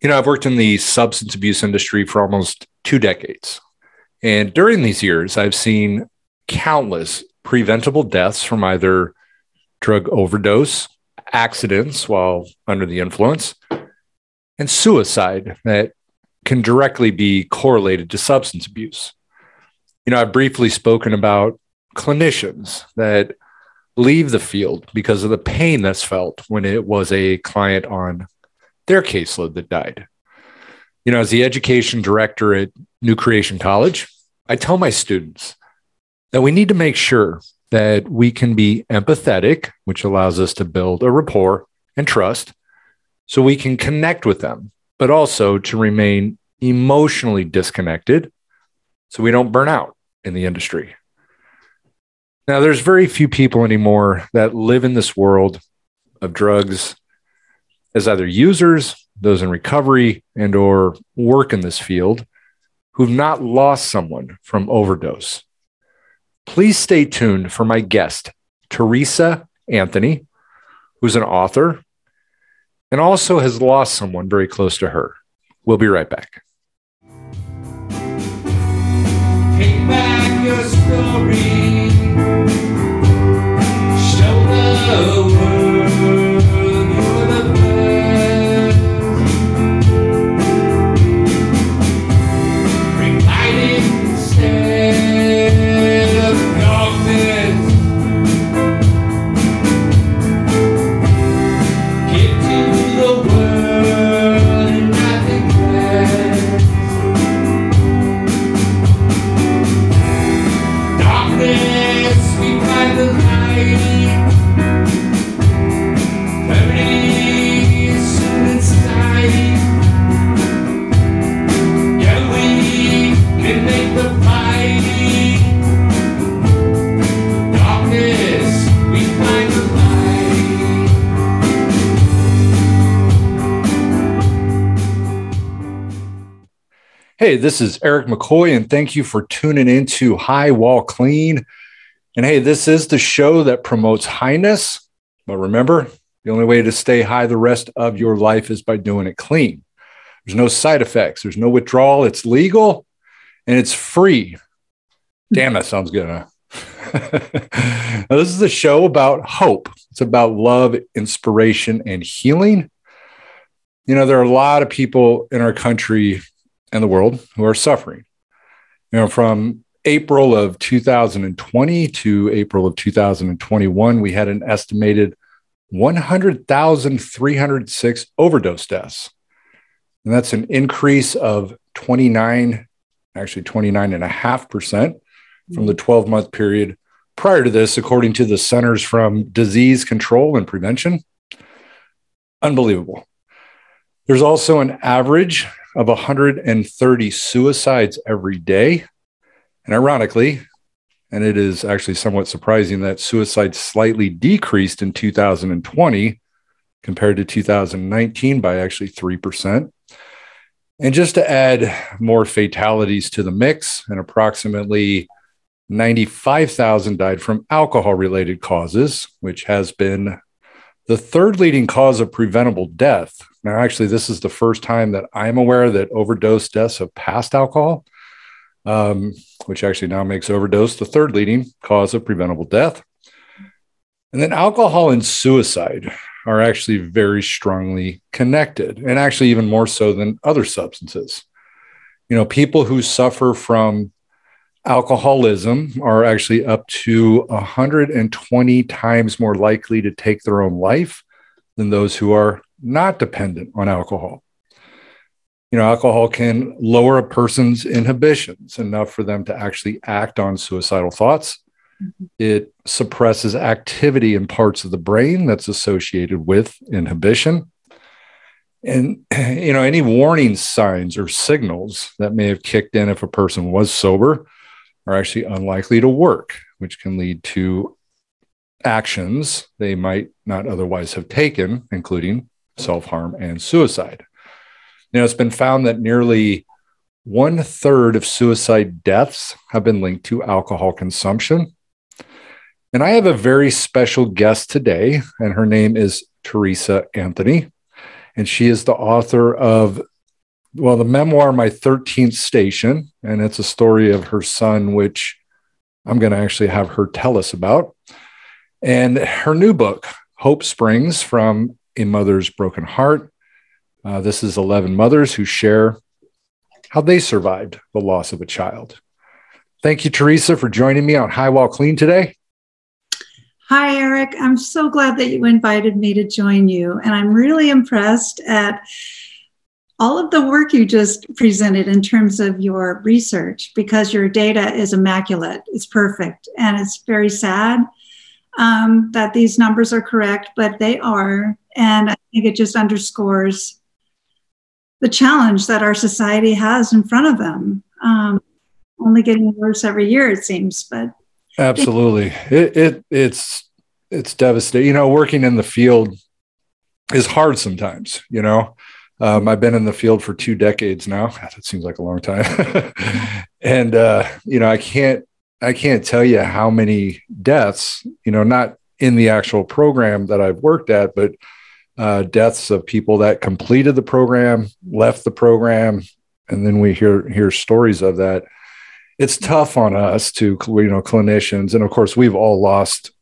You know, I've worked in the substance abuse industry for almost two decades. And during these years, I've seen countless preventable deaths from either drug overdose, accidents while under the influence, and suicide that can directly be correlated to substance abuse. You know, I've briefly spoken about clinicians that leave the field because of the pain that's felt when it was a client on their caseload that died. You know, as the education director at New Creation College, I tell my students that we need to make sure that we can be empathetic, which allows us to build a rapport and trust so we can connect with them, but also to remain emotionally disconnected so we don't burn out in the industry. Now, there's very few people anymore that live in this world of drugs as either users, those in recovery, and or work in this field who've not lost someone from overdose. Please stay tuned for my guest, Teresa Anthony, who's an author and also has lost someone very close to her. We'll be right back. Take back your story. Hey, this is Eric McCoy, and thank you for tuning into High Wall Clean. And hey, this is the show that promotes highness. But remember, the only way to stay high the rest of your life is by doing it clean. There's no side effects, there's no withdrawal. It's legal and it's free. Damn, that sounds good, huh? this is a show about hope. It's about love, inspiration, and healing. You know, there are a lot of people in our country and the world who are suffering. You know, from April of 2020 to April of 2021, we had an estimated 100,306 overdose deaths. And that's an increase of 29, actually 29.5% from the 12 month period prior to this, according to the Centers from Disease Control and Prevention. Unbelievable. There's also an average of 130 suicides every day. And ironically, and it is actually somewhat surprising that suicide slightly decreased in 2020 compared to 2019 by actually 3%. And just to add more fatalities to the mix, and approximately 95,000 died from alcohol related causes, which has been the third leading cause of preventable death. Now, actually, this is the first time that I'm aware that overdose deaths have passed alcohol, um, which actually now makes overdose the third leading cause of preventable death. And then alcohol and suicide are actually very strongly connected, and actually, even more so than other substances. You know, people who suffer from alcoholism are actually up to 120 times more likely to take their own life than those who are not dependent on alcohol. You know, alcohol can lower a person's inhibitions enough for them to actually act on suicidal thoughts. Mm-hmm. It suppresses activity in parts of the brain that's associated with inhibition. And, you know, any warning signs or signals that may have kicked in if a person was sober are actually unlikely to work, which can lead to actions they might not otherwise have taken, including self harm and suicide. Now, it's been found that nearly one third of suicide deaths have been linked to alcohol consumption. And I have a very special guest today, and her name is Teresa Anthony. and she is the author of well the memoir my 13th station and it's a story of her son which i'm going to actually have her tell us about and her new book hope springs from a mother's broken heart uh, this is 11 mothers who share how they survived the loss of a child thank you teresa for joining me on high wall clean today Hi, Eric. I'm so glad that you invited me to join you. And I'm really impressed at all of the work you just presented in terms of your research because your data is immaculate. It's perfect. And it's very sad um, that these numbers are correct, but they are. And I think it just underscores the challenge that our society has in front of them. Um, only getting worse every year, it seems. But Absolutely. It, it it's it's devastating. You know, working in the field is hard sometimes, you know. Um, I've been in the field for two decades now. That seems like a long time. and uh, you know, I can't I can't tell you how many deaths, you know, not in the actual program that I've worked at, but uh, deaths of people that completed the program, left the program, and then we hear hear stories of that it's tough on us to you know clinicians and of course we've all lost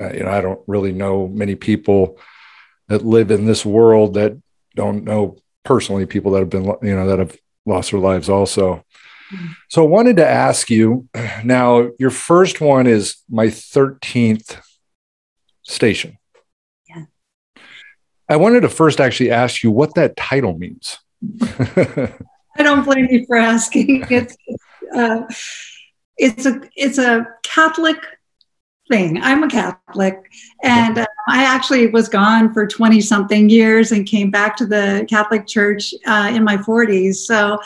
uh, you know i don't really know many people that live in this world that don't know personally people that have been you know that have lost their lives also. So i wanted to ask you now your first one is my 13th station. Yeah. I wanted to first actually ask you what that title means. I don't blame you for asking. It's uh, it's a it's a Catholic thing. I'm a Catholic, and uh, I actually was gone for 20 something years and came back to the Catholic Church uh, in my 40s. So.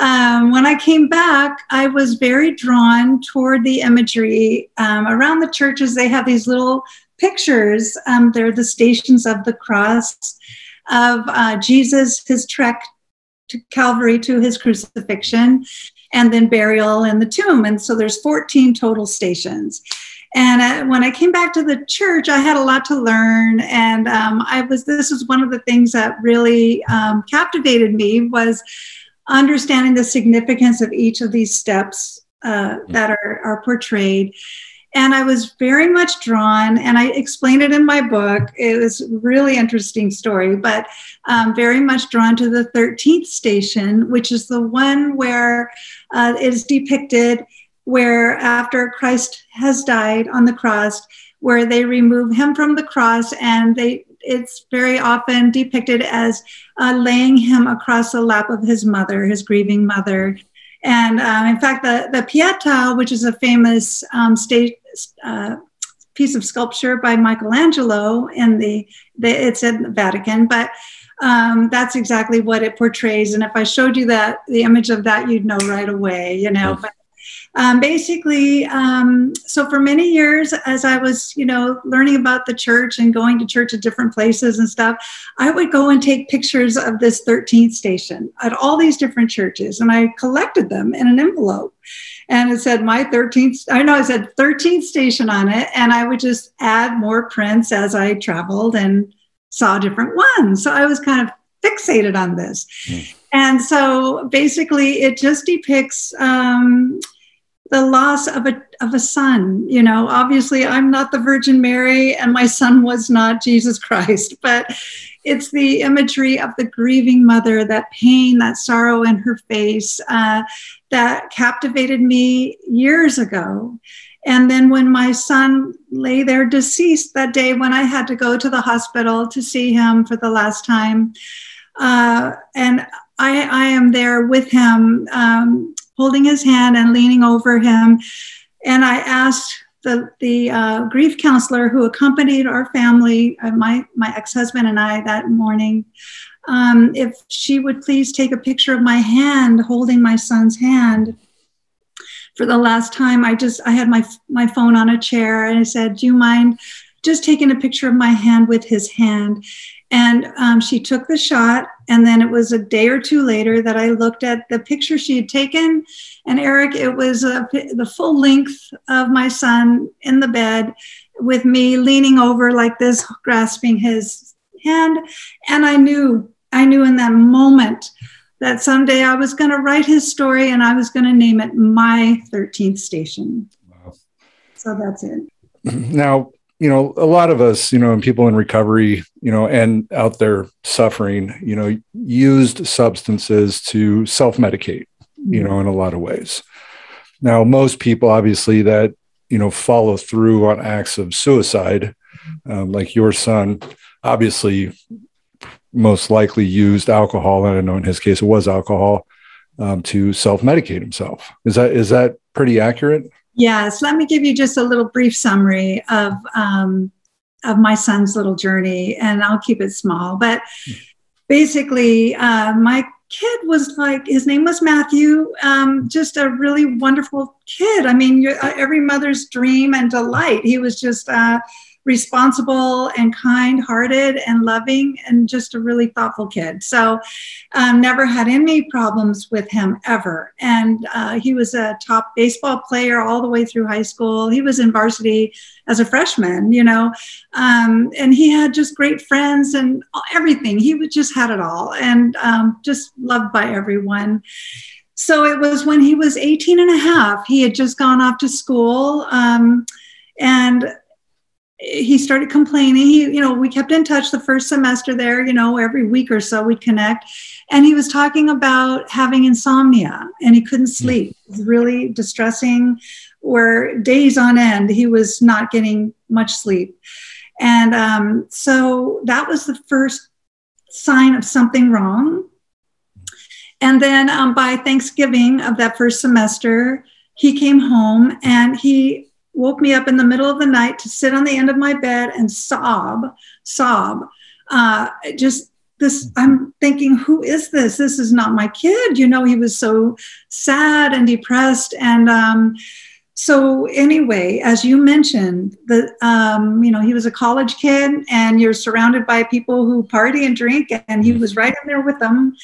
Um, when I came back, I was very drawn toward the imagery. Um, around the churches, they have these little pictures. Um, they're the stations of the cross of uh, Jesus, his trek to Calvary to his crucifixion and then burial in the tomb. And so there's 14 total stations. And when I came back to the church, I had a lot to learn, and um, I was. This was one of the things that really um, captivated me was understanding the significance of each of these steps uh, that are, are portrayed, and I was very much drawn, and I explained it in my book. It was a really interesting story, but um, very much drawn to the 13th station, which is the one where uh, it is depicted where after Christ has died on the cross, where they remove him from the cross and they it's very often depicted as uh, laying him across the lap of his mother, his grieving mother. And um, in fact, the, the Pietà, which is a famous um, state, uh, piece of sculpture by Michelangelo in the, the it's in the Vatican, but um, that's exactly what it portrays. And if I showed you that the image of that, you'd know right away, you know. But um, basically, um, so for many years, as I was, you know, learning about the church and going to church at different places and stuff, I would go and take pictures of this 13th station at all these different churches, and I collected them in an envelope. And it said my 13th i know i said 13th station on it and i would just add more prints as i traveled and saw different ones. So i was kind of fixated on this. Mm. and so basically it just depicts um, the loss of a of a son you know obviously i'm not the virgin mary and my son was not jesus christ but it's the imagery of the grieving mother that pain that sorrow in her face uh, that captivated me years ago. And then when my son lay there deceased that day when I had to go to the hospital to see him for the last time, uh, and I, I, am there with him, um, holding his hand and leaning over him. And I asked the, the uh, grief counselor who accompanied our family, uh, my, my ex husband and I, that morning, um, if she would please take a picture of my hand holding my son's hand for the last time i just i had my my phone on a chair and i said do you mind just taking a picture of my hand with his hand and um, she took the shot and then it was a day or two later that i looked at the picture she had taken and eric it was a, the full length of my son in the bed with me leaning over like this grasping his hand. And I knew, I knew in that moment that someday I was going to write his story and I was going to name it My 13th Station. Wow. So that's it. Now, you know, a lot of us, you know, and people in recovery, you know, and out there suffering, you know, used substances to self medicate, you know, in a lot of ways. Now, most people, obviously, that, you know, follow through on acts of suicide, um, like your son, obviously most likely used alcohol, and I know in his case it was alcohol, um, to self-medicate himself. Is that is that pretty accurate? Yes. Let me give you just a little brief summary of um, of my son's little journey, and I'll keep it small. But basically, uh, my kid was like his name was Matthew, um, just a really wonderful kid. I mean, uh, every mother's dream and delight. He was just. Uh, responsible and kind hearted and loving and just a really thoughtful kid. So, um, never had any problems with him ever. And uh, he was a top baseball player all the way through high school. He was in varsity as a freshman, you know, um, and he had just great friends and everything. He just had it all and um, just loved by everyone. So it was when he was 18 and a half, he had just gone off to school. Um, and he started complaining. He, you know, we kept in touch the first semester there, you know, every week or so we'd connect. And he was talking about having insomnia and he couldn't sleep. It was really distressing, where days on end he was not getting much sleep. And um, so that was the first sign of something wrong. And then um, by Thanksgiving of that first semester, he came home and he woke me up in the middle of the night to sit on the end of my bed and sob, sob. Uh, just this, I'm thinking, who is this? This is not my kid. You know, he was so sad and depressed. And um, so, anyway, as you mentioned, the um, you know he was a college kid, and you're surrounded by people who party and drink, and he was right in there with them.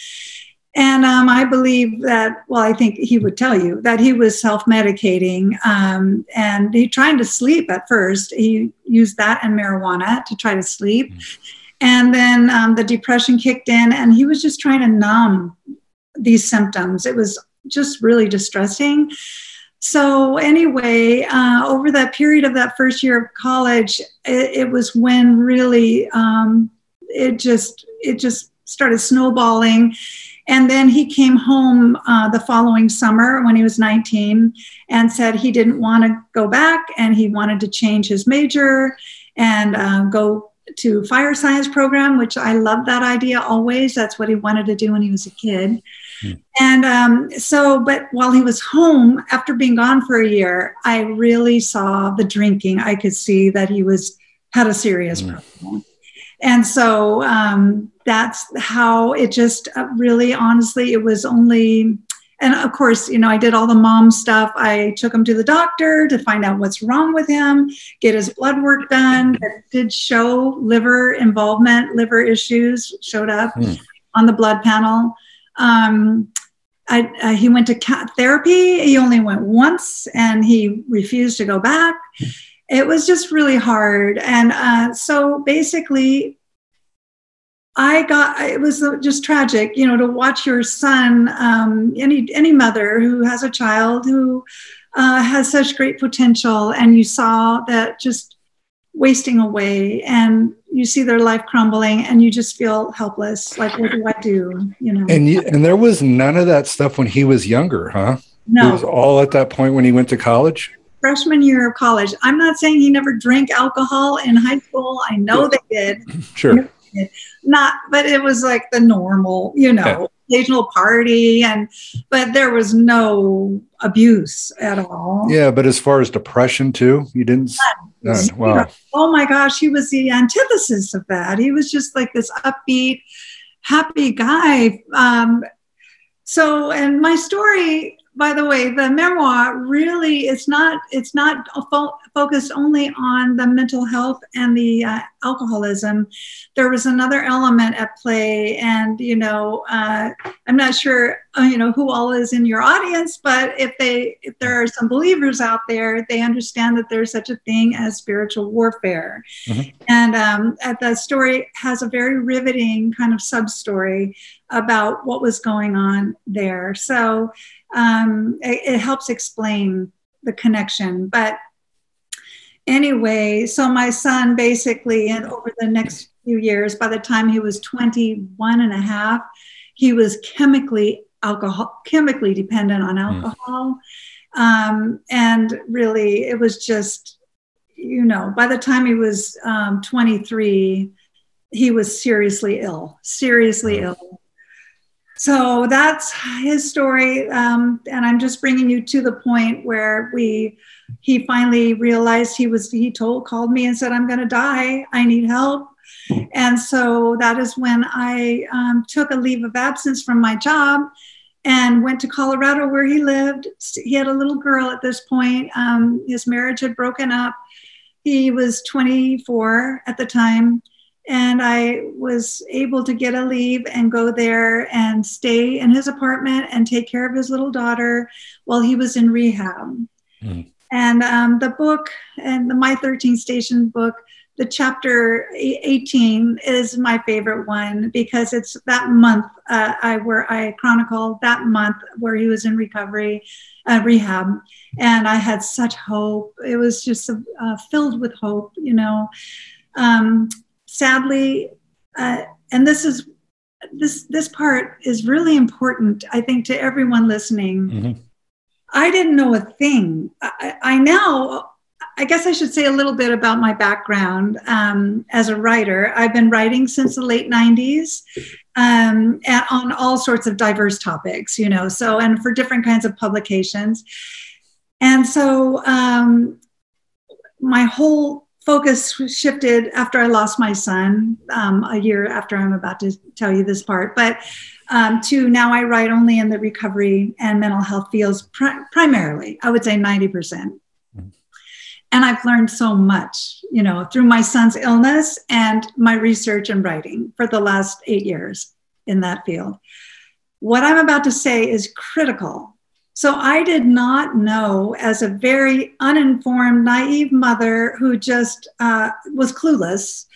And um, I believe that, well, I think he would tell you that he was self medicating um, and he trying to sleep at first. He used that and marijuana to try to sleep. Mm. And then um, the depression kicked in and he was just trying to numb these symptoms. It was just really distressing. So, anyway, uh, over that period of that first year of college, it, it was when really um, it just it just started snowballing and then he came home uh, the following summer when he was 19 and said he didn't want to go back and he wanted to change his major and uh, go to fire science program which i love that idea always that's what he wanted to do when he was a kid hmm. and um, so but while he was home after being gone for a year i really saw the drinking i could see that he was had a serious hmm. problem and so um, that's how it just uh, really honestly it was only and of course you know i did all the mom stuff. I took him to the doctor to find out what's wrong with him get his blood work done. It did show liver involvement liver issues showed up mm. on the blood panel. Um, I, uh, he went to cat therapy. He only went once and he refused to go back it was just really hard and uh, so basically I got it was just tragic, you know, to watch your son, um, any any mother who has a child who uh, has such great potential, and you saw that just wasting away, and you see their life crumbling, and you just feel helpless. Like, what do I do? You know. And you, and there was none of that stuff when he was younger, huh? No, it was all at that point when he went to college freshman year of college. I'm not saying he never drank alcohol in high school. I know they did. Sure. Not but it was like the normal you know occasional party and but there was no abuse at all. Yeah but as far as depression too you didn't None. wow. Oh my gosh he was the antithesis of that. He was just like this upbeat happy guy. Um, so and my story by the way the memoir really is not it's not fo- focused only on the mental health and the uh, alcoholism, there was another element at play. And, you know, uh, I'm not sure, uh, you know, who all is in your audience, but if they, if there are some believers out there, they understand that there's such a thing as spiritual warfare. Mm-hmm. And um, the story has a very riveting kind of sub story about what was going on there. So um, it, it helps explain the connection. But anyway, so my son basically, and over the next few years, by the time he was 21 and a half, he was chemically alcohol, chemically dependent on hmm. alcohol. Mm. Um, and really, it was just, you know, by the time he was um, 23, he was seriously ill, seriously mm. ill so that's his story um, and i'm just bringing you to the point where we he finally realized he was he told called me and said i'm going to die. I need help. And so that is when i um, took a leave of absence from my job and went to colorado where he lived. He had a little girl at this point. Um, his marriage had broken up. He was 24 at the time and I was able to get a leave and go there and stay in his apartment and take care of his little daughter while he was in rehab. Mm. And um, the book and the My 13 Station book, the chapter 18 is my favorite one because it's that month uh, I where I chronicle that month where he was in recovery, uh, rehab, and I had such hope. It was just uh, filled with hope, you know. Um, sadly, uh, and this is this this part is really important, I think, to everyone listening. Mm-hmm. I didn't know a thing. I, I, now, I guess I should say a little bit about my background um, as a writer. I've been writing since the late 90s um, and on all sorts of diverse topics, you know, so, and for different kinds of publications. And so um, my whole focus shifted after I lost my son um, a year after I'm about to tell you this part, but um, to now I write only in the recovery and mental health fields pri- primarily. I would say 90%. percent mm hmm And I've learned so much, you know, through my son's illness and my research and writing for the last eight years in that field. What I'm about to say is critical so I did not know, as a very uninformed, naive mother who just uh, was clueless.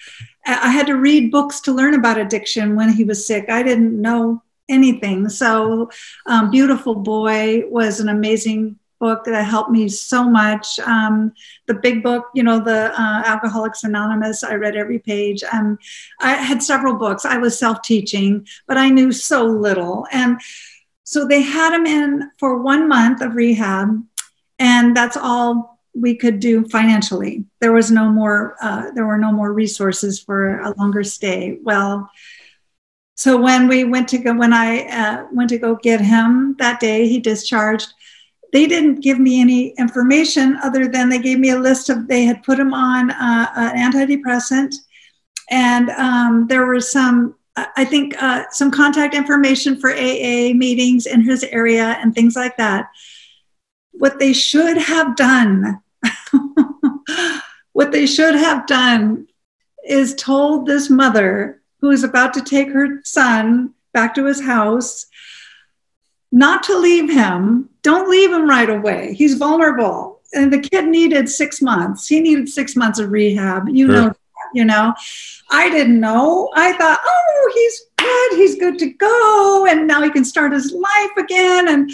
I had to read books to learn about addiction when he was sick. I didn't know anything. So, um, Beautiful Boy was an amazing book that helped me so much. Um, the big book, you know, the uh, Alcoholics Anonymous, I read every page. Um, I had several books. I was self teaching, but I knew so little. And so they had him in for one month of rehab, and that's all we could do financially. There was no more. Uh, there were no more resources for a longer stay. Well, so when we went to go, when I uh, went to go get him that day, he discharged. They didn't give me any information other than they gave me a list of they had put him on uh, an antidepressant, and um, there were some I think uh, some contact information for AA meetings in his area and things like that. What they should have done, what they should have done is told this mother who is about to take her son back to his house not to leave him. Don't leave him right away. He's vulnerable. And the kid needed six months. He needed six months of rehab. You sure. know, you know. I didn't know. I thought, oh, he's good. He's good to go. And now he can start his life again. And,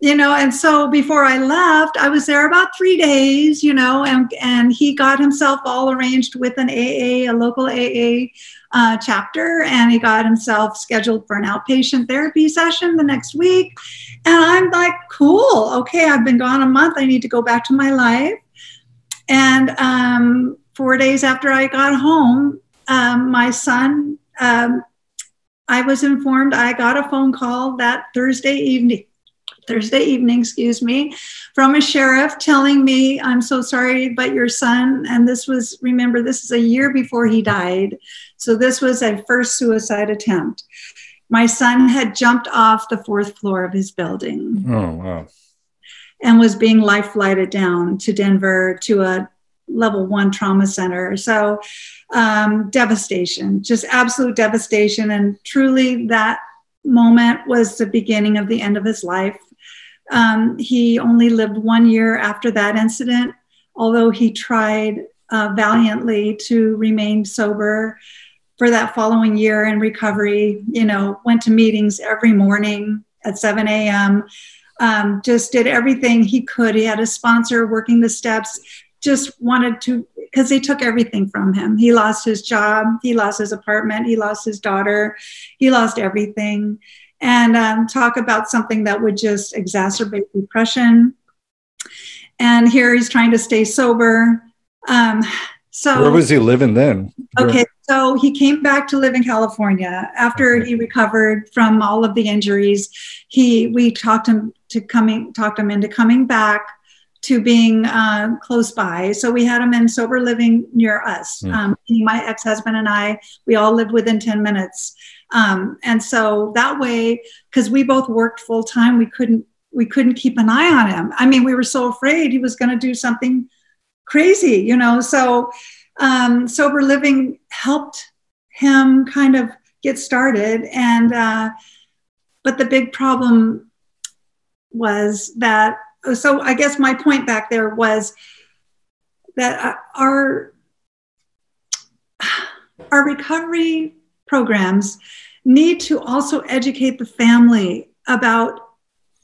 you know, and so before I left, I was there about three days, you know, and, and he got himself all arranged with an AA, a local AA uh, chapter, and he got himself scheduled for an outpatient therapy session the next week. And I'm like, cool. Okay, I've been gone a month. I need to go back to my life. And um, four days after I got home, um, my son, um, I was informed I got a phone call that Thursday evening. Thursday evening, excuse me, from a sheriff telling me, I'm so sorry, but your son, and this was, remember, this is a year before he died. So this was a first suicide attempt. My son had jumped off the fourth floor of his building. Oh, wow. And was being life flighted down to Denver to a level one trauma center. So um, devastation, just absolute devastation. And truly, that moment was the beginning of the end of his life. Um, he only lived one year after that incident, although he tried uh, valiantly to remain sober for that following year in recovery. You know, went to meetings every morning at 7 a.m. Um, just did everything he could. He had a sponsor working the steps, just wanted to, because they took everything from him. He lost his job, he lost his apartment, he lost his daughter, he lost everything. And um, talk about something that would just exacerbate depression. And here he's trying to stay sober. Um, so, where was he living then? Okay, so he came back to live in California after he recovered from all of the injuries. He we talked him to coming talked him into coming back to being uh, close by. So we had him in sober living near us. Mm. Um, my ex husband and I, we all lived within 10 minutes. Um, and so that way, because we both worked full time, we couldn't we couldn't keep an eye on him. I mean, we were so afraid he was going to do something crazy, you know. So um, sober living helped him kind of get started, and uh, but the big problem was that so I guess my point back there was that uh, our our recovery programs need to also educate the family about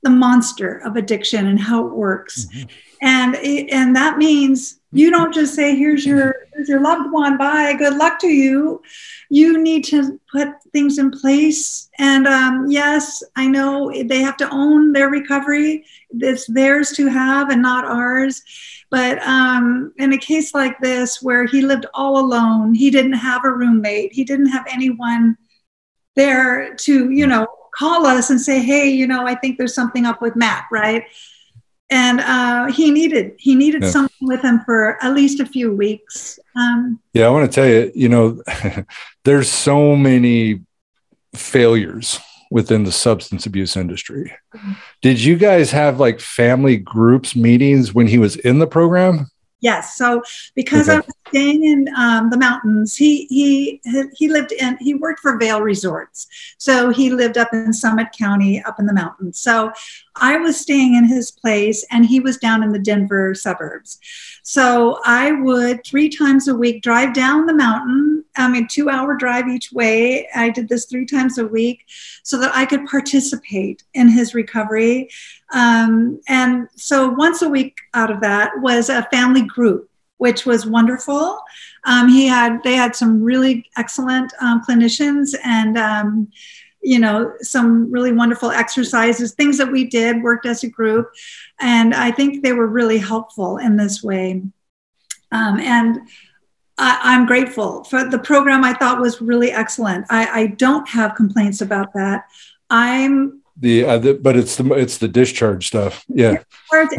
the monster of addiction and how it works. Mm-hmm. And and that means you don't just say here's your here's your loved one bye good luck to you you need to put things in place and um, yes i know they have to own their recovery it's theirs to have and not ours but um, in a case like this where he lived all alone he didn't have a roommate he didn't have anyone there to you know call us and say hey you know i think there's something up with matt right and uh, he needed he needed yeah. someone with him for at least a few weeks. Um, yeah, I want to tell you, you know, there's so many failures within the substance abuse industry. Mm-hmm. Did you guys have like family groups meetings when he was in the program? Yes. So because okay. I was staying in um, the mountains, he he he lived in he worked for Vail Resorts, so he lived up in Summit County, up in the mountains. So I was staying in his place, and he was down in the Denver suburbs. So I would three times a week drive down the mountain. I mean, two hour drive each way. I did this three times a week, so that I could participate in his recovery. Um, and so once a week out of that was a family group, which was wonderful. Um, he had they had some really excellent um, clinicians and um, you know some really wonderful exercises, things that we did worked as a group, and I think they were really helpful in this way. Um, and I, am grateful for the program. I thought was really excellent. I, I don't have complaints about that. I'm the, uh, the, but it's the it's the discharge stuff. Yeah.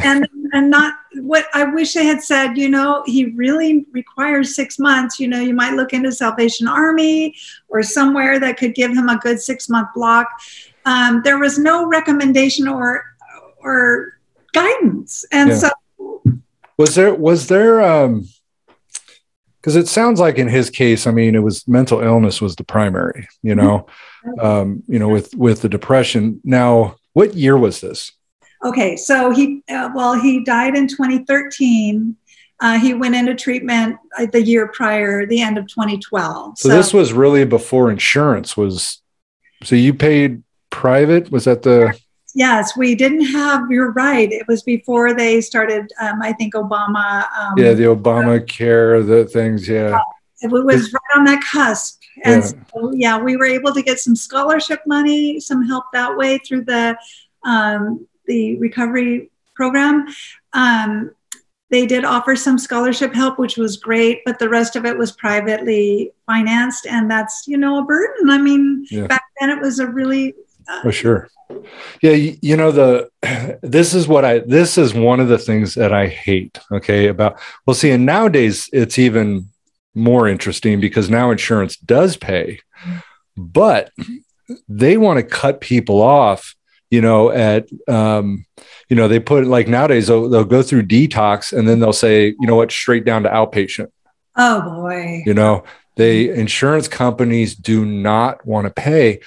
And and not what i wish i had said you know he really requires six months you know you might look into salvation army or somewhere that could give him a good six month block. Um, there was no recommendation or or guidance. And yeah. so was there was there um because it sounds like in his case i mean it was mental illness was the primary you know um, you know, with with the depression. Now, what year was this? Okay, so he uh, well, he died in 2013. Uh, he went into treatment uh, the year prior, the end of 2012. So, so this was really before insurance was. So you paid private? Was that the? Yes, we didn't have. You're right. It was before they started. Um, I think Obama. Um, yeah, the Obamacare, the things. Yeah, it was right on that cusp. And yeah. so, yeah, we were able to get some scholarship money, some help that way through the um, the recovery program. Um, they did offer some scholarship help, which was great, but the rest of it was privately financed, and that's you know a burden. I mean, yeah. back then it was a really uh, oh sure yeah you, you, know the this is what i this is one of the things that i hate okay about well see and nowadays it's even more interesting because now insurance does pay, but they want to cut people off you know, at, um, you know, they put like nowadays they'll, they'll go through detox and then they'll say, you know what, straight down to outpatient. Oh boy. You know, they insurance companies do not want to pay.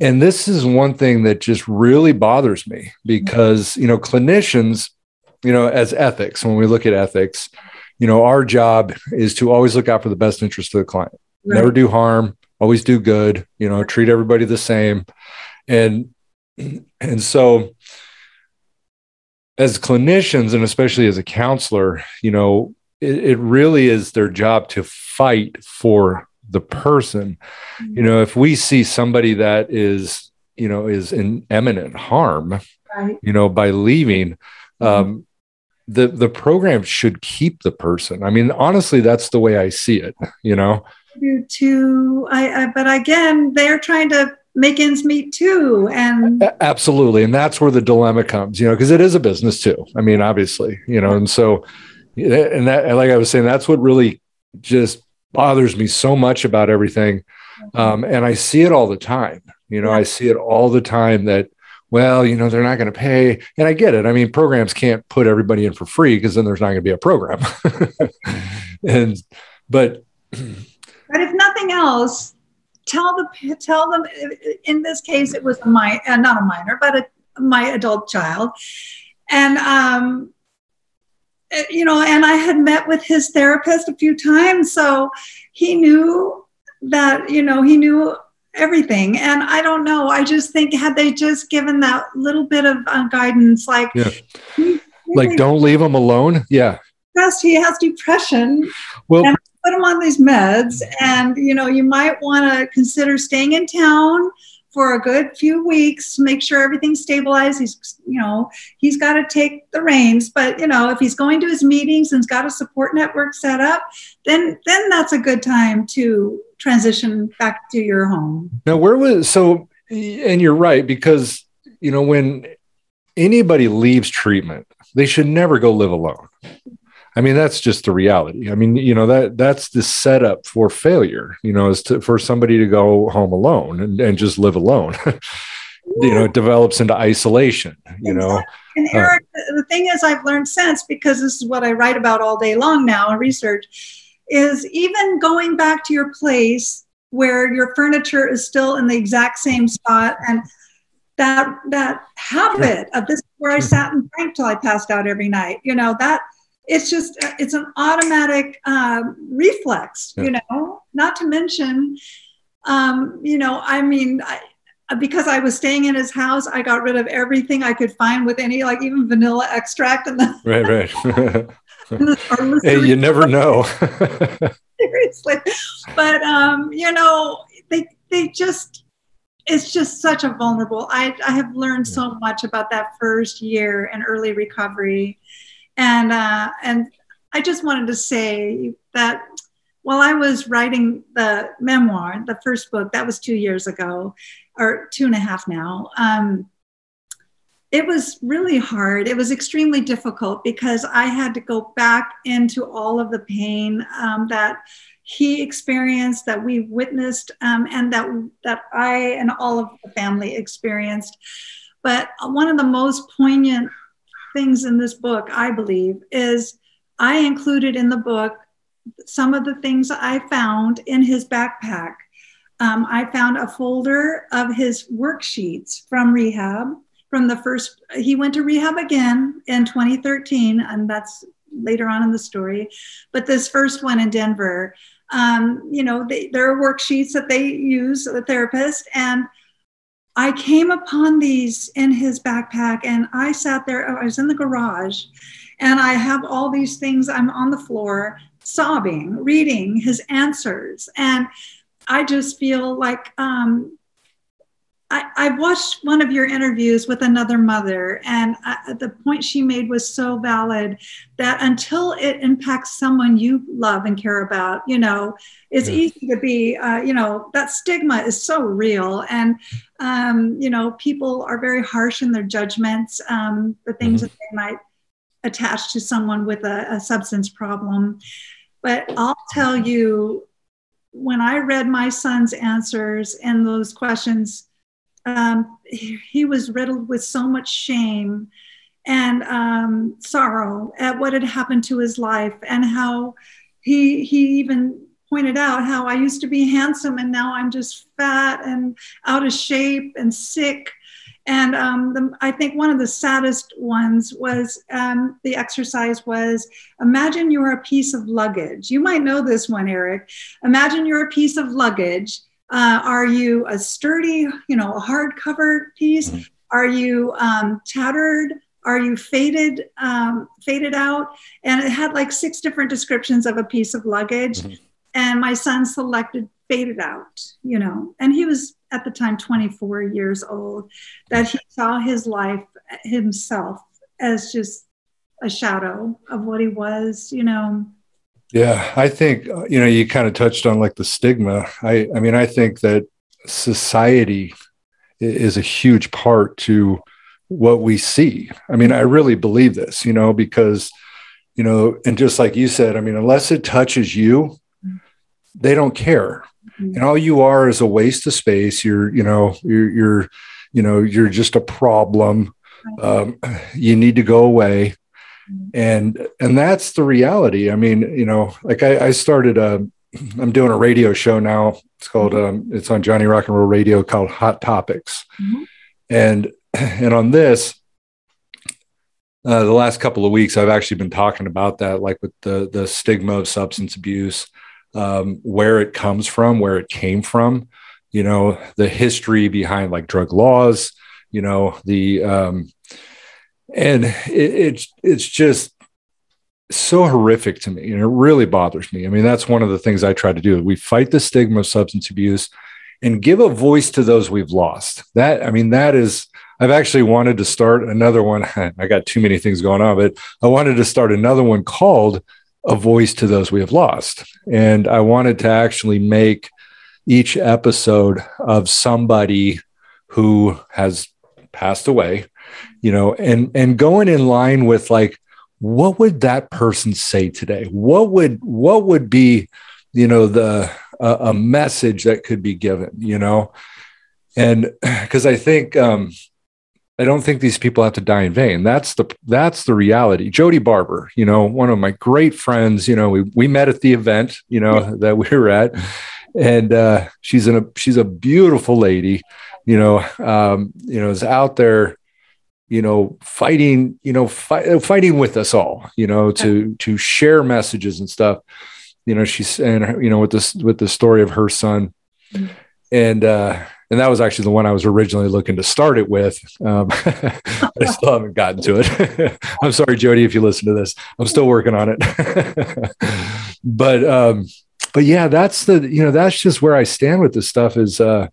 And this is one thing that just really bothers me because, you know, clinicians, you know, as ethics, when we look at ethics, you know, our job is to always look out for the best interest of the client, right. never do harm, always do good, you know, treat everybody the same. And, and so as clinicians and especially as a counselor, you know, it, it really is their job to fight for the person. Mm-hmm. You know, if we see somebody that is, you know, is in imminent harm, right. you know, by leaving, mm-hmm. um, the the program should keep the person. I mean, honestly, that's the way I see it. You know, do too. I, I but again, they're trying to make ends meet too, and absolutely, and that's where the dilemma comes. You know, because it is a business too. I mean, obviously, you know, and so, and that, like I was saying, that's what really just bothers me so much about everything, mm-hmm. um, and I see it all the time. You know, yeah. I see it all the time that well, you know, they're not going to pay. And I get it. I mean, programs can't put everybody in for free because then there's not going to be a program. and, but, but if nothing else, tell the tell them. In this case, it was a my uh, not a minor, but a, my adult child, and um, eh, you know, and I had met with his therapist a few times, so he knew that you know he knew everything. And I don't know. I just think had they just given that little bit of uh, guidance, like, yeah. like don't leave him alone. Yeah. Yes, he has depression. Well, put him on these meds, and you know, you might want to consider staying in town for a good few weeks make sure everything's stabilized. He's, you know, he's got to take the reins. But you know, if he's going to his meetings and's got a support network set up, then then that's a good time to transition back to your home. Now, where was so? And you're right because you know when anybody leaves treatment, they should never go live alone. I mean, that's just the reality. I mean, you know, that that's the setup for failure, you know, is to, for somebody to go home alone and, and just live alone. you know, it develops into isolation, you know. And Eric, uh, the thing is, I've learned since because this is what I write about all day long now in research is even going back to your place where your furniture is still in the exact same spot and that that habit of this where I sat and drank till I passed out every night. You know that it's just it's an automatic uh, reflex. Yeah. You know, not to mention, um, you know, I mean. I, because I was staying in his house, I got rid of everything I could find with any, like even vanilla extract and the right, right. hey, you never know. Seriously, but um, you know, they they just it's just such a vulnerable. I I have learned so much about that first year and early recovery, and uh, and I just wanted to say that while I was writing the memoir, the first book, that was two years ago, or two and a half now. Um, it was really hard. It was extremely difficult because I had to go back into all of the pain um, that he experienced, that we witnessed, um, and that that I and all of the family experienced. But one of the most poignant things in this book, I believe, is I included in the book some of the things I found in his backpack. Um, I found a folder of his worksheets from rehab from the first, he went to rehab again in 2013, and that's later on in the story. But this first one in Denver, um, you know, they, there are worksheets that they use, the therapist, and I came upon these in his backpack, and I sat there. I was in the garage, and I have all these things. I'm on the floor, sobbing, reading his answers, and I just feel like um, I, I, watched one of your interviews with another mother, and I, the point she made was so valid that until it impacts someone you love and care about, you know, it's yeah. easy to be, uh, you know, that stigma is so real. And, um, you know, people are very harsh in their judgments, um, the things mm-hmm. that they might attach to someone with a, a substance problem. But I'll tell you, when I read my son's answers and those questions, um, he was riddled with so much shame and um, sorrow at what had happened to his life and how he he even pointed out how I used to be handsome and now I'm just fat and out of shape and sick. And um, the, I think one of the saddest ones was um, the exercise was imagine you're a piece of luggage. You might know this one, Eric. Imagine you're a piece of luggage. Uh, are you a sturdy, you know, a hard-covered piece? Mm-hmm. Are you um, tattered? Are you faded, um, faded out? And it had like six different descriptions of a piece of luggage. Mm-hmm. And my son selected faded out, you know, and he was at the time 24 years old, that he saw his life himself as just a shadow of what he was, you know. Yeah, I think uh, you know you kind of touched on like the stigma. I I mean I think that society is a huge part to what we see. I mean I really believe this, you know, because you know and just like you said, I mean unless it touches you, they don't care. Mm-hmm. And all you are is a waste of space. You're you know you're you're you know you're just a problem. Um, you need to go away and and that's the reality. I mean you know like i, I started a i'm doing a radio show now. It's called um, it's on johnny rock and roll radio called hot topics. Mm-hmm. and and on this uh, the last couple of weeks i've actually been talking about that like with the the stigma of substance abuse um, where it comes from where it came from you know the history behind like drug laws you know the um, and it, it's it's just so horrific to me and it really bothers me. I mean that's one of the things i try to do. We fight the stigma of substance abuse and give a voice to those we've lost. That i mean that is i've actually wanted to start another one. I got too many things going on but i wanted to start another one called a voice to those we have lost. And i wanted to actually make each episode of somebody who has passed away you know and and going in line with like what would that person say today? What would what would be you know the uh, a message that could be given you know? And because i think um i don't think these people have to die in vain. That's the that's the reality. Jody barber you know one of my great friends you know we, we met at the event you know yeah. that we were at. And uh she's in a she's a beautiful lady you know um you know is out there you know fighting you know fi- fighting with us all you know to to share messages and stuff you know she's and you know with this with the story of her son mm-hmm. and uh and that was actually the one I was originally looking to start it with. Um, I still haven't gotten to it. I'm sorry, Jody, if you listen to this. I'm still working on it. but um, but yeah, that's the you know that's just where I stand with this stuff. Is uh,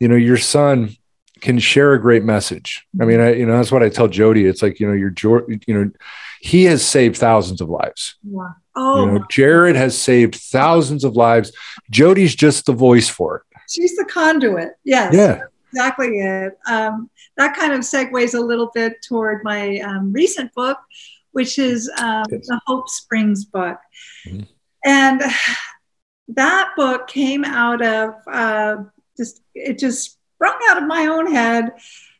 you know your son can share a great message. I mean, I, you know, that's what I tell Jody. It's like, you know, you're, you know, he has saved thousands of lives. Wow. Oh, you know, Jared has saved thousands of lives. Jody's just the voice for it. She's the conduit. Yes. Yeah. Exactly it. Um, that kind of segues a little bit toward my um, recent book, which is um, yes. the Hope Springs book. Mm-hmm. And that book came out of uh, just, it just sprung out of my own head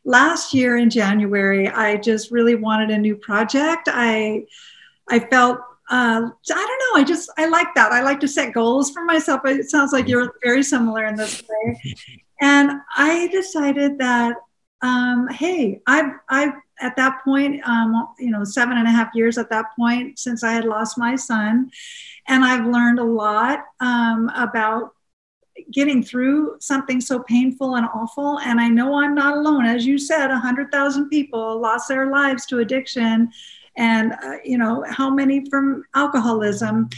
last year in January. I just really wanted a new project. I I felt uh, I don't know. I just I like that. I like to set goals for myself. It sounds like you're very similar in this way. And I decided that um, hey, I've I've at that point, um, you know, seven and a half years at that point since I had lost my son, and I've learned a lot um, about getting through something so painful and awful. And I know I'm not alone. As you said, 100,000 people lost their lives to addiction. And, uh, you know, how many from alcoholism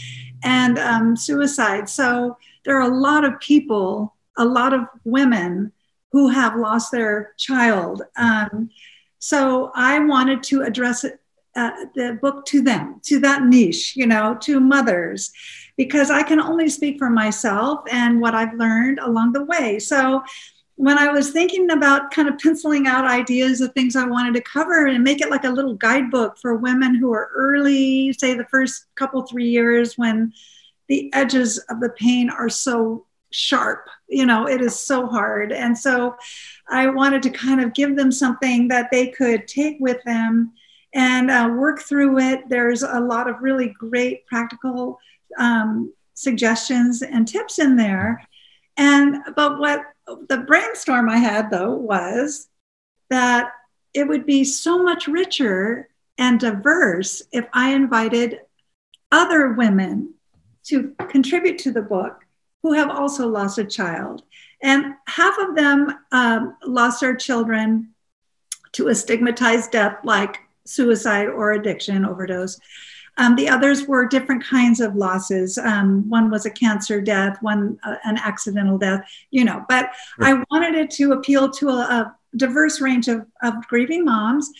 and um, suicide. So there are a lot of people, a lot of women who have lost their child. Um, so I wanted to address it, uh, the book to them, to that niche, you know, to mothers because I can only speak for myself and what I've learned along the way. So when I was thinking about kind of penciling out ideas of things I wanted to cover and make it like a little guidebook for women who are early, say the first couple, three years when the edges of the pain are so sharp, you know, it is so hard. And so I wanted to kind of give them something that they could take with them and uh, work through it. There's a lot of really great practical um, suggestions and tips in there. And but what the brainstorm I had though was that it would be so much richer and diverse if I invited other women to contribute to the book who have also lost a child. And half of them um, lost their children to a stigmatized death like suicide or addiction, overdose. Um, the others were different kinds of losses. Um, one was a cancer death, one uh, an accidental death, you know. But I wanted it to appeal to a, a diverse range of, of grieving moms.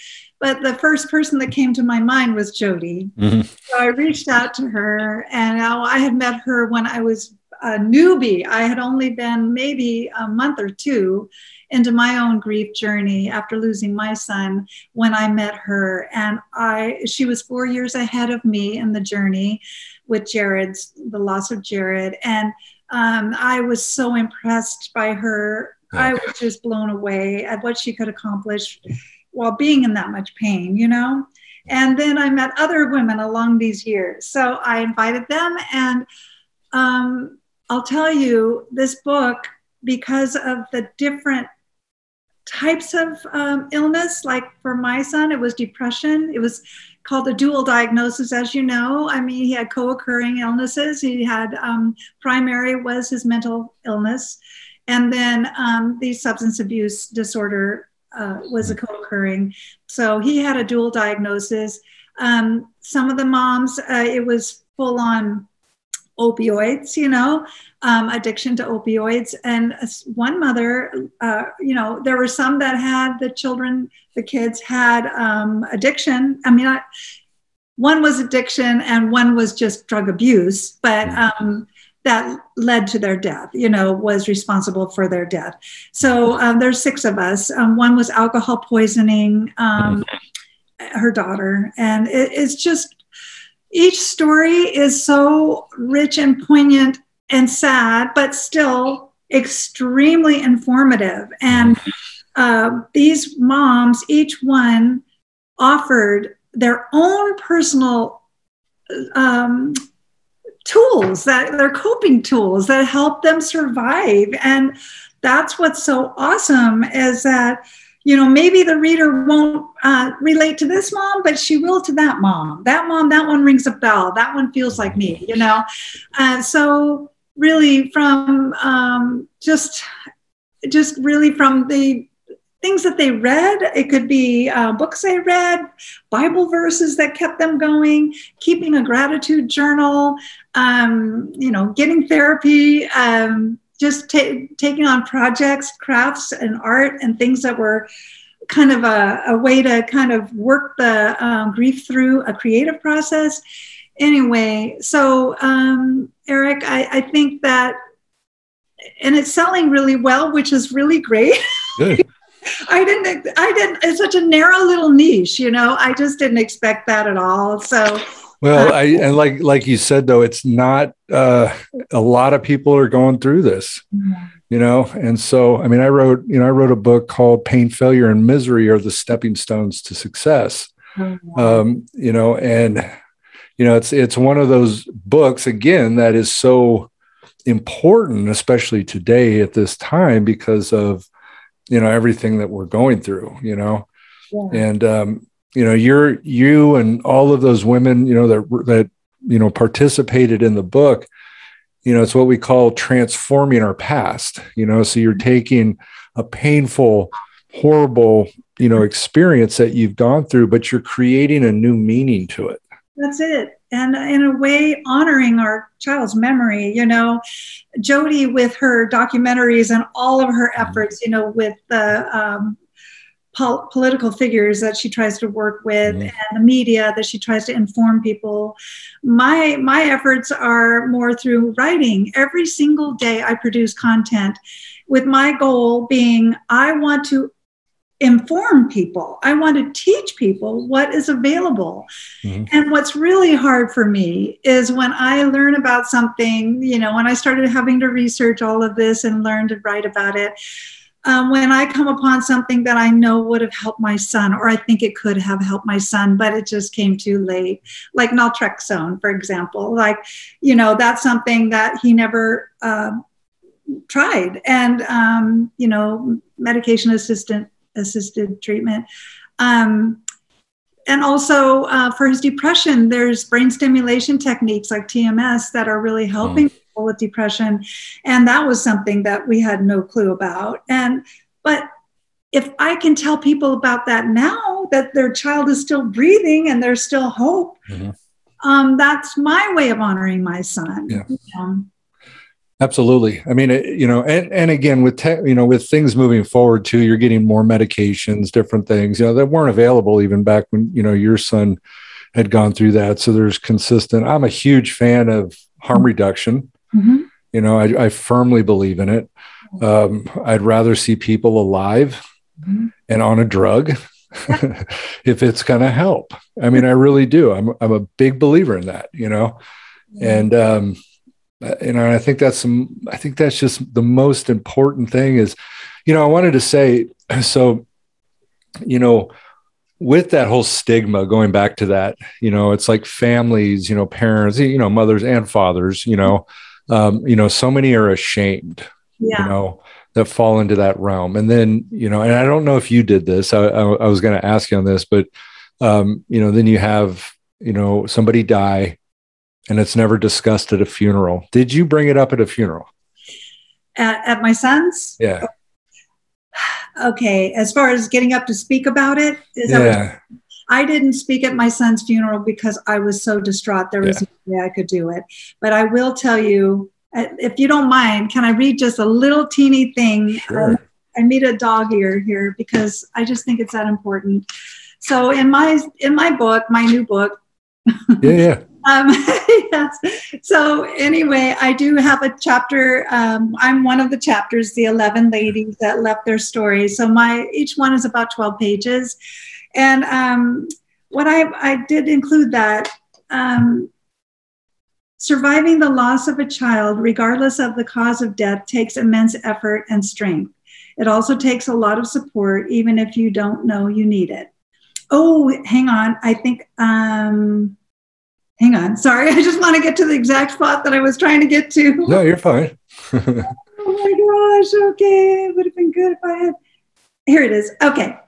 But the first person that came to my mind was Jody. Mm-hmm. So I reached out to her, and I had met her when I was a newbie. I had only been maybe a month or two into my own grief journey after losing my son when I met her. And I she was four years ahead of me in the journey with Jared's the loss of Jared. And um, I was so impressed by her. I was just blown away at what she could accomplish while being in that much pain, you know? And then I met other women along these years. So I invited them and um, I'll tell you, this book, because of the different types of um, illness, like for my son, it was depression. It was called a dual diagnosis, as you know. I mean, he had co occurring illnesses. He had um, primary was his mental illness, and then um, the substance abuse disorder uh, was a co occurring. So he had a dual diagnosis. Um, some of the moms, uh, it was full on opioids, you know, um, addiction to opioids. And one mother, uh, you know, there were some that had the children, the kids had um, addiction. I mean, I, one was addiction and one was just drug abuse, but mm-hmm. um, that led to their death, you know, was responsible for their death. So um, there's six of us. Um, one was alcohol poisoning, um, mm-hmm. her daughter. And it, it's just, each story is so rich and poignant and sad, but still extremely informative. And uh, these moms, each one offered their own personal um, tools that they're coping tools that help them survive. And that's what's so awesome is that you know, maybe the reader won't uh, relate to this mom, but she will to that mom. That mom, that one rings a bell. That one feels like me, you know. Uh, so really, from um, just, just really from the things that they read. It could be uh, books they read, Bible verses that kept them going, keeping a gratitude journal, um, you know, getting therapy, um, just ta- taking on projects, crafts, and art, and things that were kind of a, a way to kind of work the um, grief through a creative process. Anyway, so um, Eric, I, I think that, and it's selling really well, which is really great. Good. I didn't, I didn't, it's such a narrow little niche, you know, I just didn't expect that at all. So well, I and like like you said though, it's not uh, a lot of people are going through this, you know. And so, I mean, I wrote you know I wrote a book called "Pain, Failure, and Misery Are the Stepping Stones to Success." Um, you know, and you know it's it's one of those books again that is so important, especially today at this time because of you know everything that we're going through. You know, yeah. and um, you know you're you and all of those women you know that that you know participated in the book you know it's what we call transforming our past you know so you're taking a painful horrible you know experience that you've gone through but you're creating a new meaning to it. That's it. And in a way honoring our child's memory you know jody with her documentaries and all of her efforts you know with the um, pol- political figures that she tries to work with mm-hmm. and the media that she tries to inform people my my efforts are more through writing every single day i produce content with my goal being i want to inform people. I want to teach people what is available. Mm-hmm. And what's really hard for me is when I learn about something, you know, when I started having to research all of this and learn to write about it, um, when I come upon something that I know would have helped my son, or I think it could have helped my son, but it just came too late, like naltrexone, for example. Like, you know, that's something that he never uh, tried. And, um, you know, medication assistant assisted treatment. Um, and also uh, for his depression, there's brain stimulation techniques like TMS that are really helping mm. People with depression. And that was something that we had no clue about. And, but if I can tell people about that now, that their child is still breathing and there's still hope, mm-hmm. um, that's my way of honoring my son. Yeah. You know? Absolutely. I mean, it, you know, and, and again, with te- you know, with things moving forward too, you're getting more medications, different things, you know, that weren't available even back when you know your son had gone through that. So there's consistent. I'm a huge fan of harm reduction. Mm-hmm. You know, I, I, firmly believe in it. Um, I'd rather see people alive mm-hmm. and on a drug if it's going to help. I mean, I really do. I'm I'm a big believer in that. You know, and um, uh, you know, I think that's some, I think that's just the most important thing is, you know, I wanted to say, so, you know, with that whole stigma going back to that, you know, it's like families, you know, parents, you know, mothers and fathers, you know, um, you know, so many are ashamed, yeah. you know, that fall into that realm. And then, you know, and I don't know if you did this, I, I, I was going to ask you on this, but, um, you know, then you have, you know, somebody die and it's never discussed at a funeral. Did you bring it up at a funeral? At, at my son's? Yeah. Okay. As far as getting up to speak about it, yeah. I didn't speak at my son's funeral because I was so distraught. There was yeah. no way I could do it. But I will tell you, uh, if you don't mind, can I read just a little teeny thing? Sure. Um, I meet a dog ear here because I just think it's that important. So in my in my book, my new book. yeah, yeah. Um, yes. So anyway, I do have a chapter. Um, I'm one of the chapters, the 11 ladies that left their stories. So my each one is about 12 pages, and um, what I I did include that. Um, surviving the loss of a child, regardless of the cause of death, takes immense effort and strength. It also takes a lot of support, even if you don't know you need it. Oh, hang on. I think um, hang on. Sorry, I just want to get to the exact spot that I was trying to get to. No, you're fine. oh my gosh. Okay. It would have been good if I had. Here it is. Okay.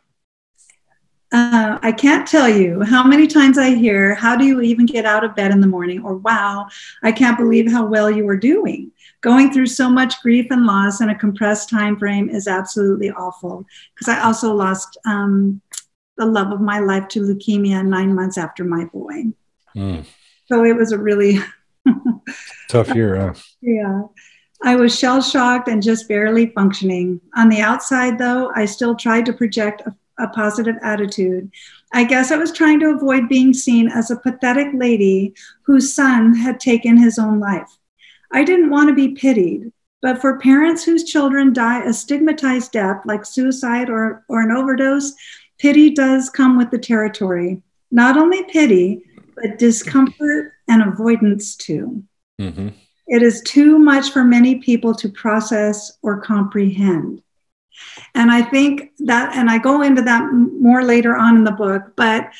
Uh, I can't tell you how many times I hear, How do you even get out of bed in the morning? Or, Wow, I can't believe how well you are doing. Going through so much grief and loss in a compressed time frame is absolutely awful. Because I also lost um, the love of my life to leukemia nine months after my boy. Mm. So it was a really tough year. Huh? Yeah. I was shell shocked and just barely functioning. On the outside, though, I still tried to project a, a, positive attitude. I guess I was trying to avoid being seen as a pathetic lady whose son had taken his own life. I didn't want to be pitied, but for parents whose children die a stigmatized death like suicide or, or an overdose, pity does come with the territory. Not only pity, but discomfort and avoidance too. Mm-hmm. It is too much for many people to process or comprehend. And I think that, and I go into that more later on in the book, but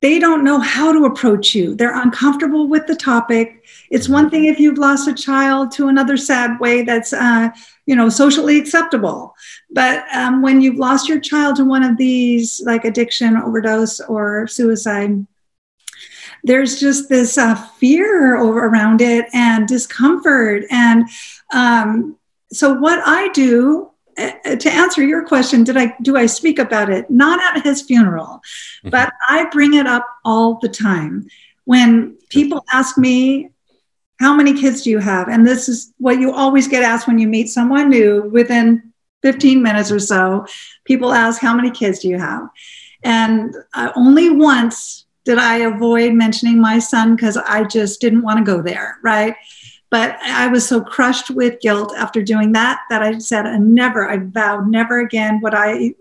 they don't know how to approach you. They're uncomfortable with the topic. It's one thing if you've lost a child to another sad way that's, uh, you know, socially acceptable. But um, when you've lost your child to one of these, like addiction, overdose, or suicide, there's just this uh, fear over, around it and discomfort. And um, so, what I do uh, to answer your question, did I do I speak about it? Not at his funeral, mm-hmm. but I bring it up all the time when people ask me. How many kids do you have? And this is what you always get asked when you meet someone new within 15 minutes or so. People ask, How many kids do you have? And uh, only once did I avoid mentioning my son because I just didn't want to go there, right? But I was so crushed with guilt after doing that that I said, I never, I vowed never again would I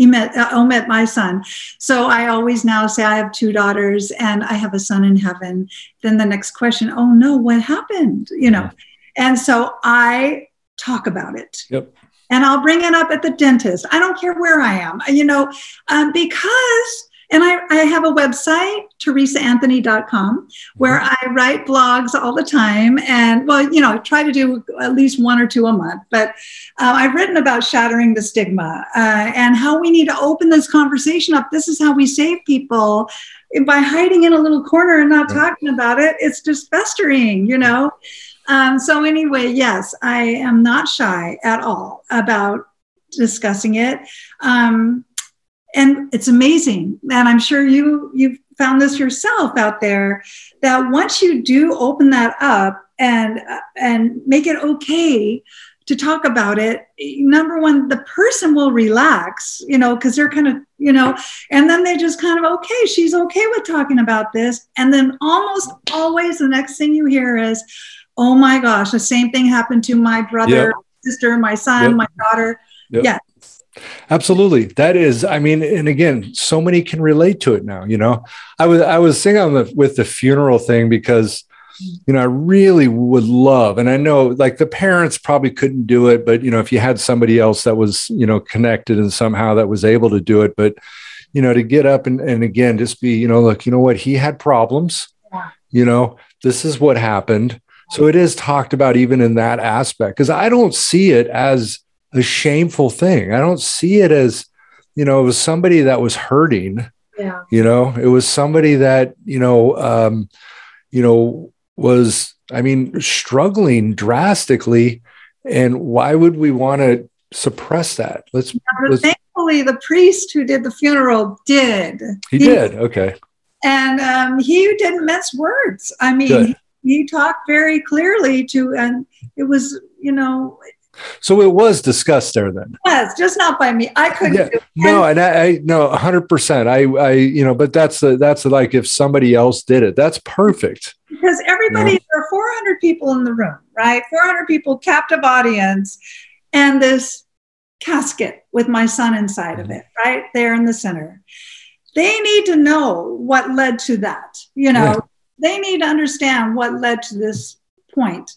Emet, uh, Omet, my son. So I always now say I have two daughters and I have a son in heaven. Then the next question, oh no, what happened? You know, and so I talk about it. Yep. And I'll bring it up at the dentist. I don't care where I am, you know, um, because and I, I have a website, teresaanthony.com, where mm-hmm. I write blogs all the time. And well, you know, I try to do at least one or two a month. But uh, I've written about shattering the stigma uh, and how we need to open this conversation up. This is how we save people by hiding in a little corner and not talking about it. It's just festering, you know. Um, so, anyway, yes, I am not shy at all about discussing it. Um, and it's amazing and i'm sure you you've found this yourself out there that once you do open that up and and make it okay to talk about it number one the person will relax you know because they're kind of you know and then they just kind of okay she's okay with talking about this and then almost always the next thing you hear is oh my gosh the same thing happened to my brother yep. sister my son yep. my daughter yep. yeah Absolutely. That is, I mean, and again, so many can relate to it now. You know, I was I was thinking on the with the funeral thing because you know, I really would love, and I know like the parents probably couldn't do it, but you know, if you had somebody else that was, you know, connected and somehow that was able to do it, but you know, to get up and, and again, just be, you know, look, you know what, he had problems, yeah. you know, this is what happened. So it is talked about even in that aspect because I don't see it as a shameful thing. I don't see it as, you know, it was somebody that was hurting. Yeah. You know, it was somebody that, you know, um, you know, was, I mean, struggling drastically. And why would we want to suppress that? Let's, let's thankfully the priest who did the funeral did. He, he did. Okay. And um, he didn't mince words. I mean, he, he talked very clearly to, and it was, you know, so it was discussed there then. Yes, just not by me. I couldn't. Yeah. No, and I, I no, hundred percent. I, I, you know, but that's the that's like if somebody else did it, that's perfect. Because everybody, you know? there are four hundred people in the room, right? Four hundred people, captive audience, and this casket with my son inside mm-hmm. of it, right there in the center. They need to know what led to that. You know, yeah. they need to understand what led to this point.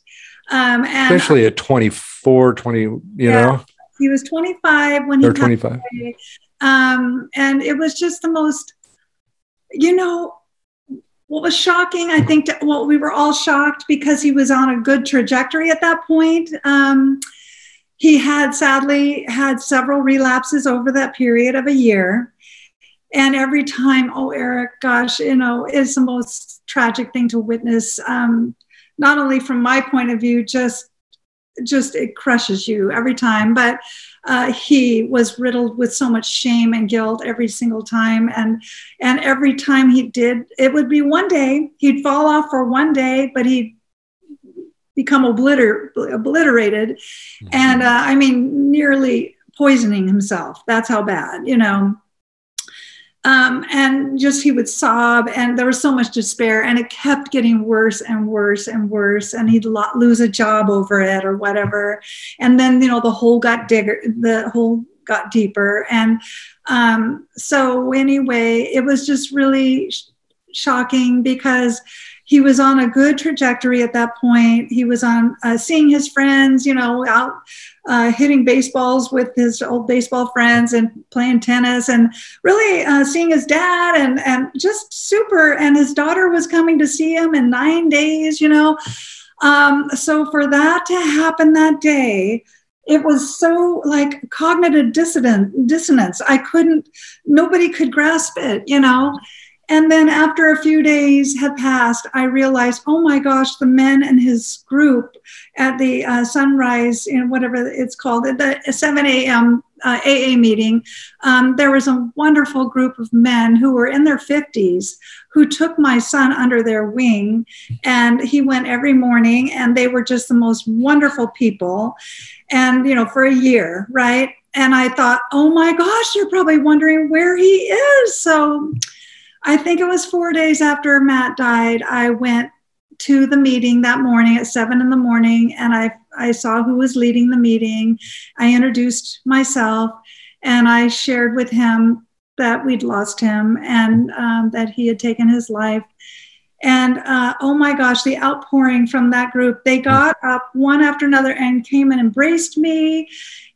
Um, and Especially at 24, 20, you yeah, know? He was 25 when he or 25. Um, and it was just the most, you know, what was shocking, I think, to, well, we were all shocked because he was on a good trajectory at that point. Um, he had sadly had several relapses over that period of a year. And every time, oh, Eric, gosh, you know, it's the most tragic thing to witness. Um, not only from my point of view, just just it crushes you every time. But uh, he was riddled with so much shame and guilt every single time, and and every time he did, it would be one day he'd fall off for one day, but he'd become obliter- obliterated, mm-hmm. and uh, I mean nearly poisoning himself. That's how bad, you know. Um, and just he would sob, and there was so much despair, and it kept getting worse and worse and worse. And he'd lo- lose a job over it or whatever. And then you know the hole got digger, the hole got deeper, and um, so anyway, it was just really sh- shocking because he was on a good trajectory at that point. He was on uh, seeing his friends, you know, out uh, hitting baseballs with his old baseball friends and playing tennis and really uh, seeing his dad and, and just super. And his daughter was coming to see him in nine days, you know. Um, so for that to happen that day, it was so like cognitive dissonance. I couldn't, nobody could grasp it, you know. And then after a few days had passed, I realized, oh my gosh, the men and his group at the uh, sunrise, know, whatever it's called, the 7 a.m. Uh, AA meeting, um, there was a wonderful group of men who were in their 50s who took my son under their wing. And he went every morning, and they were just the most wonderful people. And, you know, for a year, right? And I thought, oh my gosh, you're probably wondering where he is. So, I think it was four days after Matt died, I went to the meeting that morning at seven in the morning and I, I saw who was leading the meeting. I introduced myself and I shared with him that we'd lost him and um, that he had taken his life. And uh, oh my gosh, the outpouring from that group. They got up one after another and came and embraced me.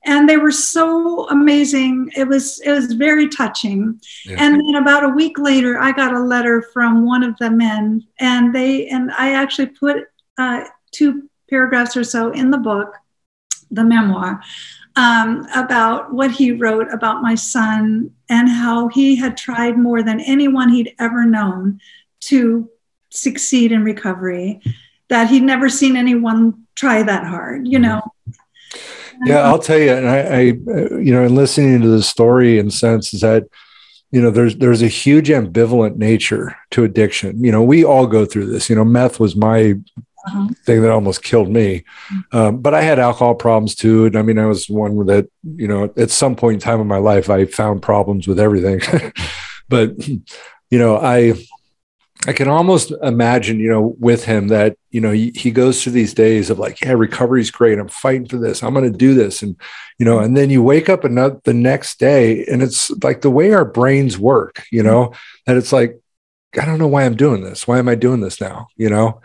And they were so amazing. It was it was very touching. Yeah. And then about a week later, I got a letter from one of the men, and they and I actually put uh, two paragraphs or so in the book, the memoir, um, about what he wrote about my son and how he had tried more than anyone he'd ever known to succeed in recovery that he'd never seen anyone try that hard you know yeah i'll tell you and I, I you know in listening to the story in sense is that you know there's there's a huge ambivalent nature to addiction. You know we all go through this. You know meth was my uh-huh. thing that almost killed me. Um, but i had alcohol problems too and i mean i was one that you know at some point in time in my life i found problems with everything. But you know i I can almost imagine, you know, with him that, you know, he, he goes through these days of like, yeah, recovery's great. I'm fighting for this. I'm going to do this. And, you know, and then you wake up another, the next day and it's like the way our brains work, you know, that it's like, I don't know why I'm doing this. Why am I doing this now? You know?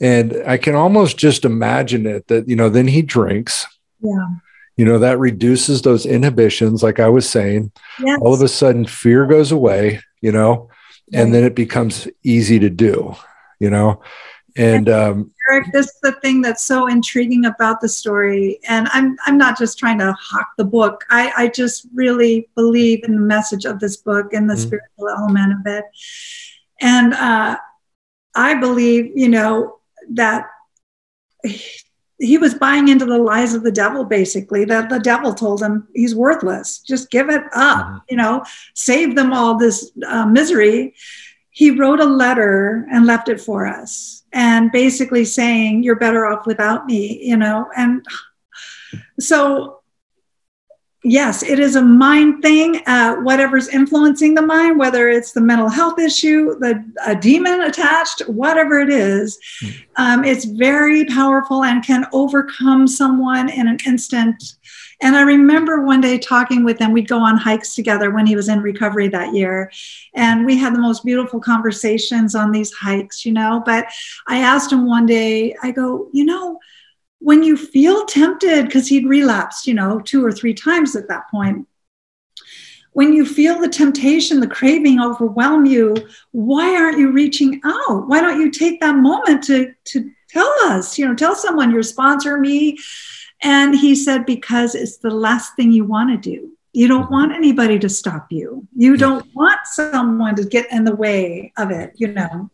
And I can almost just imagine it that, you know, then he drinks. Yeah. You know, that reduces those inhibitions, like I was saying. Yes. All of a sudden, fear goes away, you know, and then it becomes easy to do you know? And um, Eric, this is the thing that's so intriguing about the story and i'm i'm not just trying to hawk the book. I i just really believe in the message of this book and the mm-hmm. spiritual element of it. And uh, i believe you know that he was buying into the lies of the devil basically that the devil told him he's worthless just give it up mm-hmm. you know save them all this uh, misery he wrote a letter and left it for us and basically saying you're better off without me you know and so yes, it is a mind thing. Uh, whatever's influencing the mind, whether it's the mental health issue, the a demon attached, whatever it is, hmm. um, it's very powerful and can overcome someone in an instant. And I remember one day talking with him. We'd go on hikes together when he was in recovery that year. And we had the most beautiful conversations on these hikes, you know. But I asked him one day, I go, you know, when you feel tempted, because he'd relapsed, you know, two or three times at that point, when you feel the temptation, the craving overwhelm you, why aren't you reaching out? Why don't you take that moment to, to tell us, you know, tell someone, your sponsor, me? And he said, because it's the last thing you want to do. You don't mm-hmm. want anybody to stop you. You don't want someone to get in the way of it, you know.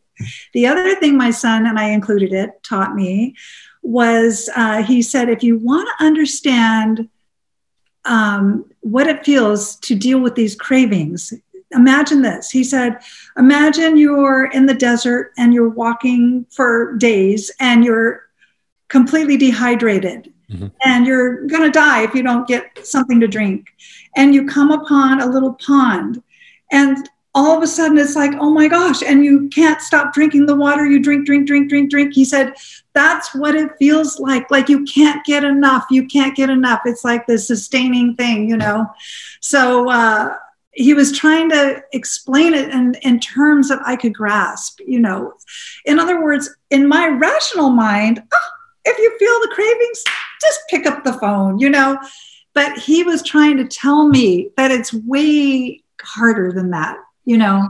The other thing my son, and I included it, taught me was uh, he said, if you want to understand um, what it feels to deal with these cravings, imagine this. He said, imagine you're in the desert and you're walking for days and you're completely dehydrated mm-hmm. and you're going to die if you don't get something to drink. And you come upon a little pond and all of a sudden it's like, oh my gosh, and you can't stop drinking the water. You drink, drink, drink, drink, drink. He said, that's what it feels like. Like you can't get enough. You can't get enough. It's like the sustaining thing, you know? So uh, he was trying to explain it in, in terms that I could grasp, you know? In other words, in my rational mind, oh, if you feel the cravings, just pick up the phone, you know? But he was trying to tell me that it's way harder than that you know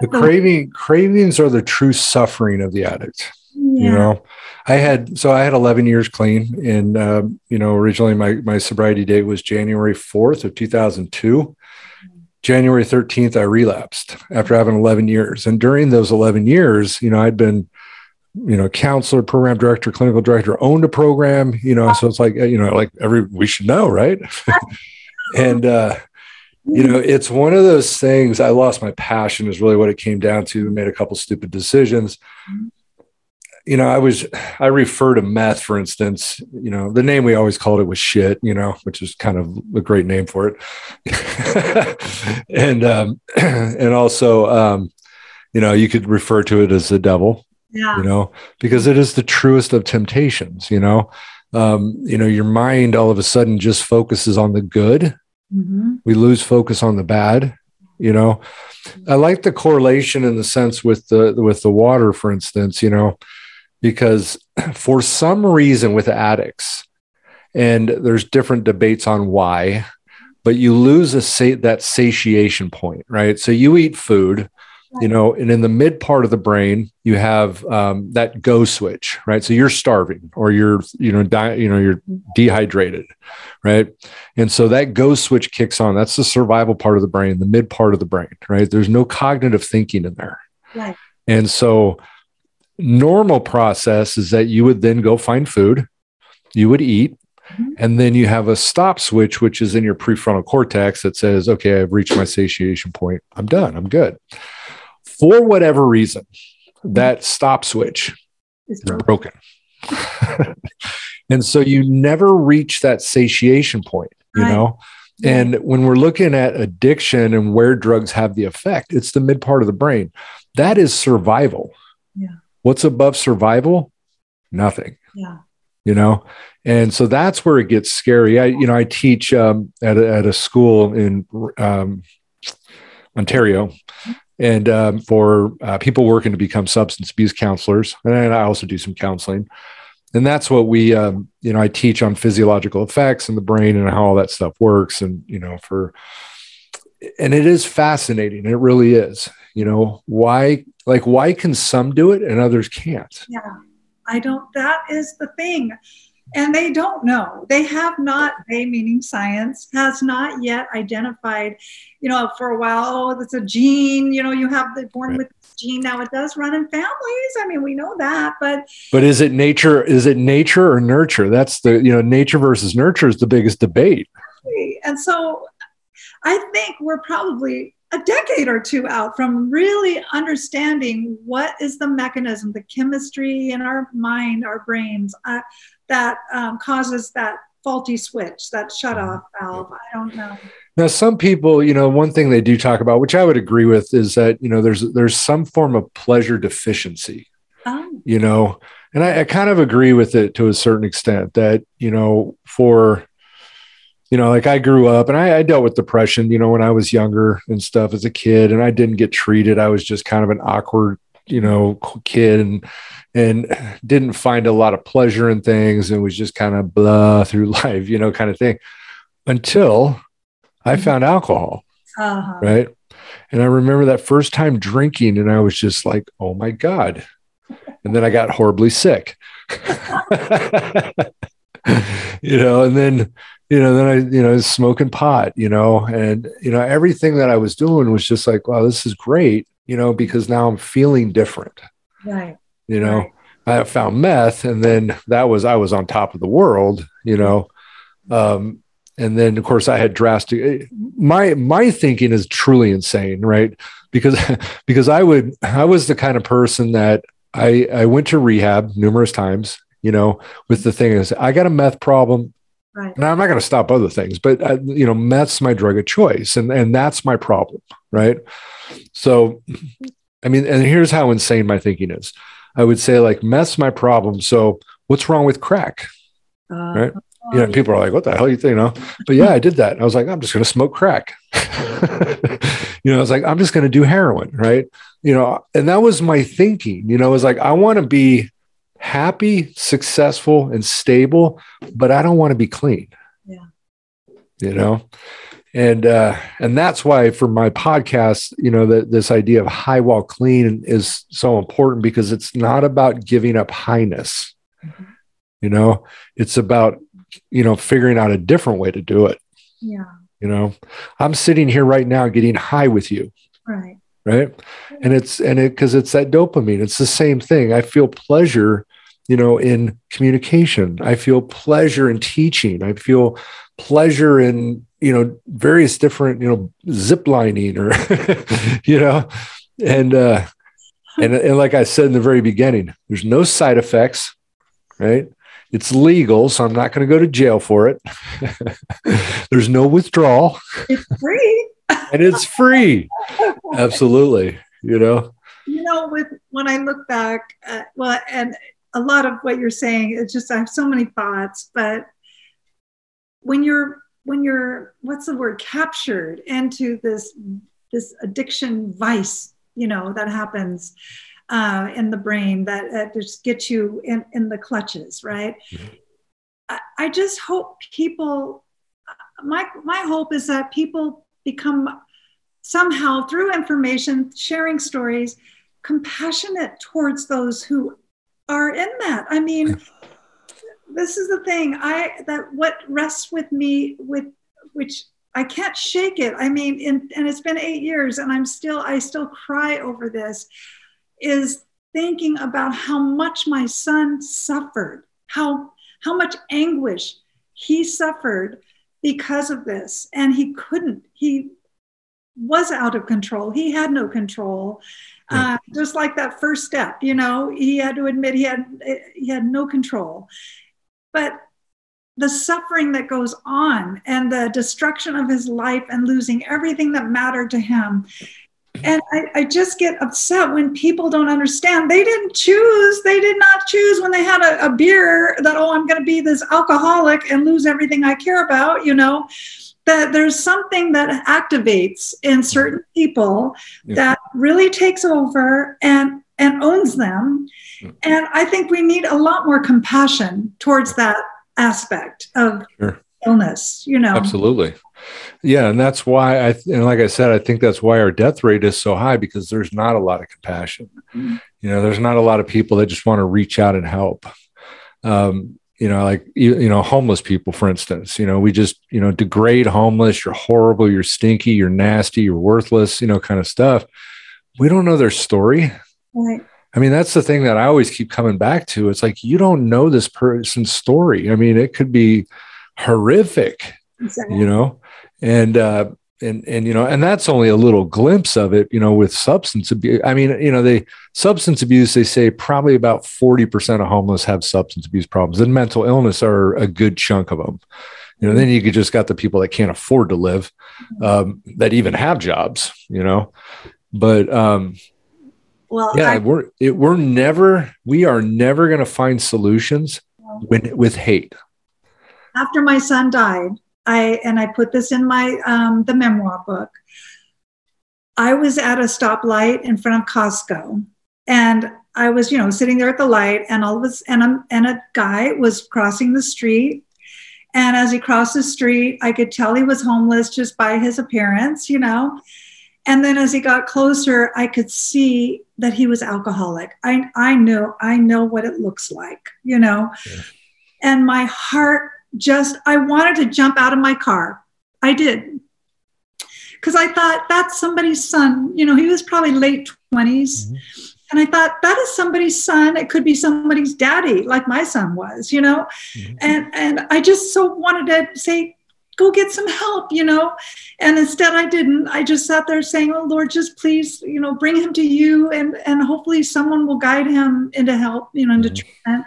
the craving cravings are the true suffering of the addict yeah. you know? I had so i had 11 years clean and um, you know originally my my sobriety date was january 4th of 2002 january 13th i relapsed after having 11 years. And during those 11 years you know i'd been you know counselor program director clinical director owned a program you know? So it's like you know like every we should know right? And uh you know it's one of those things i lost my passion is really what it came down to made a couple stupid decisions. You know i was i refer to meth for instance you know the name we always called it was shit you know which is kind of a great name for it. And um and also um you know you could refer to it as the devil yeah. you know because it is the truest of temptations you know? Um you know your mind all of a sudden just focuses on the good Mm-hmm. We lose focus on the bad. You know, I like the correlation in the sense with the with the water, for instance. You know, because for some reason with addicts, and there's different debates on why, but you lose a sa- that satiation point, right? So you eat food you know and in the mid part of the brain you have um, that go switch right? So you're starving or you're you know di- you know you're dehydrated right? And so that go switch kicks on. That's the survival part of the brain the mid part of the brain right? There's no cognitive thinking in there. Right. and so normal process is that you would then go find food you would eat mm-hmm. and then you have a stop switch which is in your prefrontal cortex that says okay i've reached my satiation point. I'm done. I'm good for whatever reason, that stop switch is broken. and so you never reach that satiation point, you right. know? And when we're looking at addiction and where drugs have the effect, it's the mid part of the brain. That is survival. Yeah. What's above survival? Nothing. Yeah. You know, and so that's where it gets scary. I, you know, I teach um, at a, at a school in um, Ontario, and um, for uh, people working to become substance abuse counselors. And I also do some counseling. And that's what we, um, you know, I teach on physiological effects in the brain and how all that stuff works. And, you know, for, and it is fascinating. It really is. You know, why, like, why can some do it and others can't? Yeah. I don't, that is the thing and they don't know they have not they meaning science has not yet identified you know for a while oh that's a gene you know you have the born right. with this gene now it does run in families i mean we know that but but is it nature is it nature or nurture that's the you know nature versus nurture is the biggest debate and so i think we're probably a decade or two out from really understanding what is the mechanism, the chemistry in our mind, our brains. Uh, that um, causes that faulty switch, that shut mm-hmm. off valve. I don't know. Now, some people, you know, one thing they do talk about, which I would agree with, is that you know there's there's some form of pleasure deficiency. Oh. You know, and I, I kind of agree with it to a certain extent. That you know, for you know, like I grew up and I, I, dealt with depression, you know, when I was younger and stuff as a kid, and I didn't get treated. I was just kind of an awkward, you know, kid and and didn't find a lot of pleasure in things and was just kind of blah through life, you know, kind of thing until I found alcohol. Uh-huh. Right. And I remember that first time drinking, and I was just like, oh my God. And then I got horribly sick. you know, and then, you know, then I, you know, smoking pot, you know, and, you know, everything that I was doing was just like, wow, this is great, you know, because now I'm feeling different. Right you know right. i found meth and then that was i was on top of the world you know um, and then of course i had drastic my my thinking is truly insane right because because i would i was the kind of person that i i went to rehab numerous times you know with the thing is i got a meth problem Right. Now I'm not going to stop other things, but uh, you know, meth's my drug of choice, and and that's my problem, right? So, I mean, and here's how insane my thinking is. I would say like meth's my problem. So what's wrong with crack? Uh, right. You know, people are like, what the hell you think, you know? But yeah, I did that. I was like, I'm just going to smoke crack. you know, I was like, I'm just going to do heroin. Right. You know, and that was my thinking, you know, it was like, I want to be happy, successful, and stable, but I don't want to be clean. Yeah. You know, and uh, and that's why for my podcast you know that this idea of high while clean is so important because it's not about giving up highness mm-hmm. you know it's about you know figuring out a different way to do it. Yeah. You know i'm sitting here right now getting high with you. Right. Right? And it's and it because it's that dopamine. It's the same thing. I feel pleasure you know in communication. I feel pleasure in teaching. I feel pleasure in you know various different you know zip lining or you know and uh and, and like i said in the very beginning there's no side effects right it's legal so i'm not going to go to jail for it. There's no withdrawal. It's free. And it's free. Absolutely you know? You know with when i look back at, well and a lot of what you're saying it's just i have so many thoughts but when you're when you're what's the word captured into this this addiction vice you know that happens uh, in the brain that, that just gets you in, in the clutches right? Mm-hmm. I, I just hope people my my hope is that people become somehow through information sharing stories compassionate towards those who are in that. I mean this is the thing. I that what rests with me with which i can't shake it. I mean in, and it's been eight years and i'm still i still cry over this is thinking about how much my son suffered how how much anguish he suffered because of this. And he couldn't he was out of control. He had no control. Uh, just like that first step you know he had to admit he had he had no control. But the suffering that goes on and the destruction of his life and losing everything that mattered to him. And I, I, just get upset when people don't understand. They didn't choose. They did not choose when they had a, a beer that, oh, I'm going to be this alcoholic and lose everything I care about, you know. That there's something that activates in mm-hmm. certain people yeah. that really takes over and and owns them. Mm-hmm. And I think we need a lot more compassion towards that aspect of sure. illness, you know. Absolutely. Yeah, and that's why I and like I said, I think that's why our death rate is so high because there's not a lot of compassion. Mm-hmm. You know, there's not a lot of people that just want to reach out and help. Um, you know, like you, you know, homeless people, for instance. You know, we just you know degrade homeless. You're horrible. You're stinky. You're nasty. You're worthless. You know, kind of stuff. We don't know their story. Right. I mean, that's the thing that I always keep coming back to. It's like you don't know this person's story. I mean, it could be horrific, exactly. you know, and uh, and and you know, and that's only a little glimpse of it. You know, with substance abuse. I mean, you know, they substance abuse. They say probably about forty percent of homeless have substance abuse problems, and mental illness are a good chunk of them. You know, then you could just got the people that can't afford to live, mm-hmm. um, that even have jobs. You know, but um, well, yeah, I, we're it, we're never we are never going to find solutions when with hate. After my son died, I and I put this in my um, the memoir book. I was at a stoplight in front of Costco, and I was, you know, sitting there at the light, and all of us, and a, and a guy was crossing the street, and as he crossed the street, I could tell he was homeless just by his appearance, you know. And then as he got closer, I could see that he was alcoholic. I, I knew, I know what it looks like, you know. Yeah. And my heart just, I wanted to jump out of my car. I did. Because I thought that's somebody's son. You know, he was probably late 20s. Mm-hmm. And I thought that is somebody's son. It could be somebody's daddy, like my son was, you know. Mm-hmm. And and I just so wanted to say, go get some help, you know. And instead I didn't. I just sat there saying, Oh Lord, just please, you know, bring him to you and and hopefully someone will guide him into help, you know, into mm-hmm. treatment.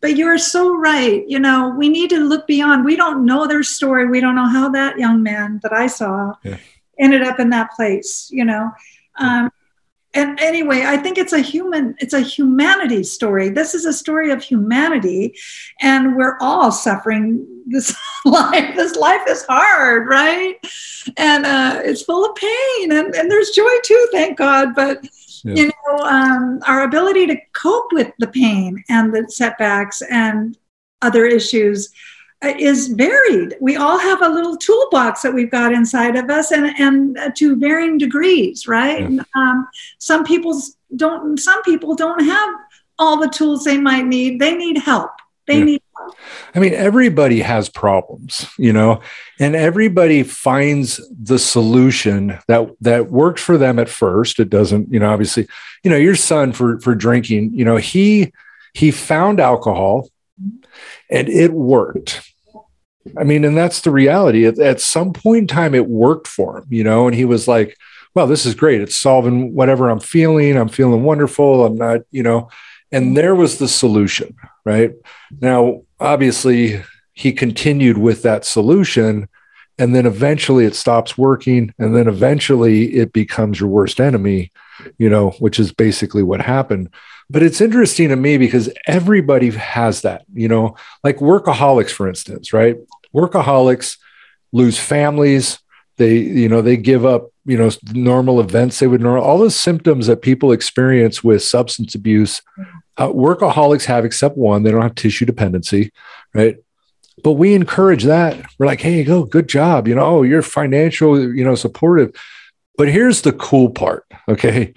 But you're so right. You know, we need to look beyond. We don't know their story. We don't know how that young man that I saw yeah. ended up in that place, you know. Um, and anyway i think it's a human it's a humanity story. This is a story of humanity and we're all suffering this life. This life is hard right? And uh, it's full of pain and, and there's joy too thank god but yeah. you know um, our ability to cope with the pain and the setbacks and other issues is varied. We all have a little toolbox that we've got inside of us, and and uh, to varying degrees, right? Yeah. Um, some people don't. Some people don't have all the tools they might need. They need help. They yeah. need help. I mean, everybody has problems, you know, and everybody finds the solution that that works for them at first. It doesn't, you know, obviously, you know, your son for for drinking, you know, he he found alcohol and it worked I mean, and that's the reality. At, at some point in time, it worked for him, you know, and he was like, well, this is great. It's solving whatever I'm feeling. I'm feeling wonderful. I'm not, you know, and there was the solution, right? Now, obviously, he continued with that solution. And then eventually it stops working. And then eventually it becomes your worst enemy, you know, which is basically what happened. But it's interesting to me because everybody has that, you know, like workaholics, for instance, right? Workaholics lose families. They, you know, they give up, you know, normal events they would normal, all the symptoms that people experience with substance abuse. Uh, workaholics have except one, they don't have tissue dependency, right? But we encourage that. We're like, hey, go, good job. You know, oh, you're financial, you know, supportive. But here's the cool part, okay?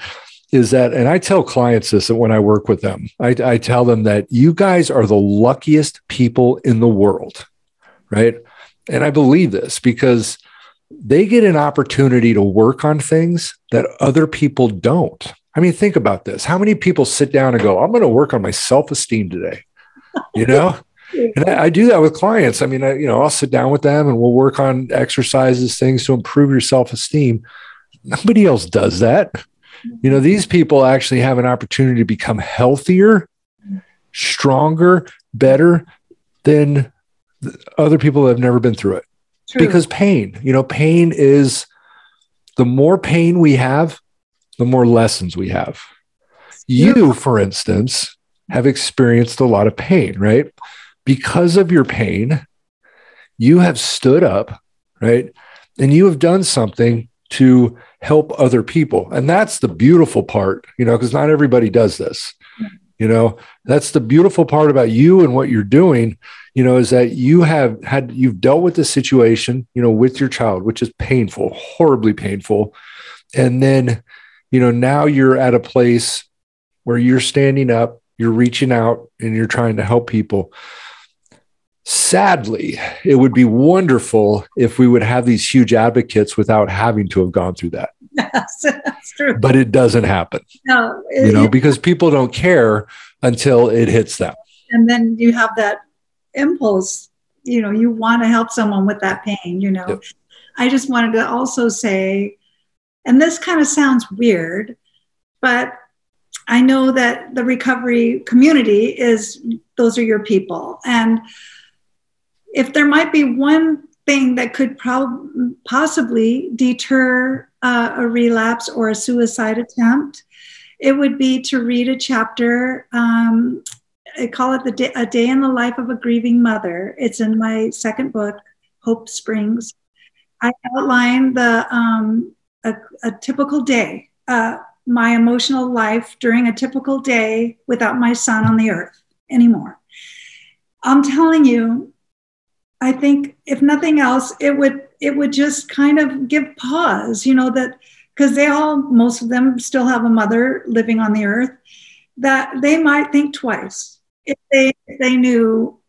Is that, and I tell clients this when I work with them, I, I tell them that you guys are the luckiest people in the world, right? And I believe this because they get an opportunity to work on things that other people don't. I mean, think about this. How many people sit down and go, I'm going to work on my self esteem today? You know? and I, I, do that with clients. I mean, I, you know, I'll sit down with them and we'll work on exercises, things to improve your self esteem. Nobody else does that. You know, these people actually have an opportunity to become healthier, stronger, better than other people that have never been through it. True. Because pain, you know, pain is the more pain we have, the more lessons we have. You, for instance, have experienced a lot of pain, right? Because of your pain, you have stood up, right? And you have done something to help other people. And that's the beautiful part, you know, because not everybody does this. Mm-hmm. You know, that's the beautiful part about you and what you're doing, you know, is that you have had, you've dealt with the situation, you know, with your child, which is painful, horribly painful. And then, you know, now you're at a place where you're standing up, you're reaching out, and you're trying to help people. Sadly, it would be wonderful if we would have these huge advocates without having to have gone through that. Yes, that's true. But it doesn't happen. No, it, you know, because people don't care until it hits them. And then you have that impulse, you know, you want to help someone with that pain, you know. Yep. I just wanted to also say, and this kind of sounds weird, but I know that the recovery community is those are your people. And if there might be one thing that could prob- possibly deter uh, a relapse or a suicide attempt, it would be to read a chapter. Um, I call it the day, a day in the life of a grieving mother. It's in my second book, Hope Springs. I outline the um, a, a, typical day, uh, my emotional life during a typical day without my son on the earth anymore. I'm telling you, I think if nothing else, it would it would just kind of give pause, you know, that because they all most of them still have a mother living on the earth, that they might think twice if they if they knew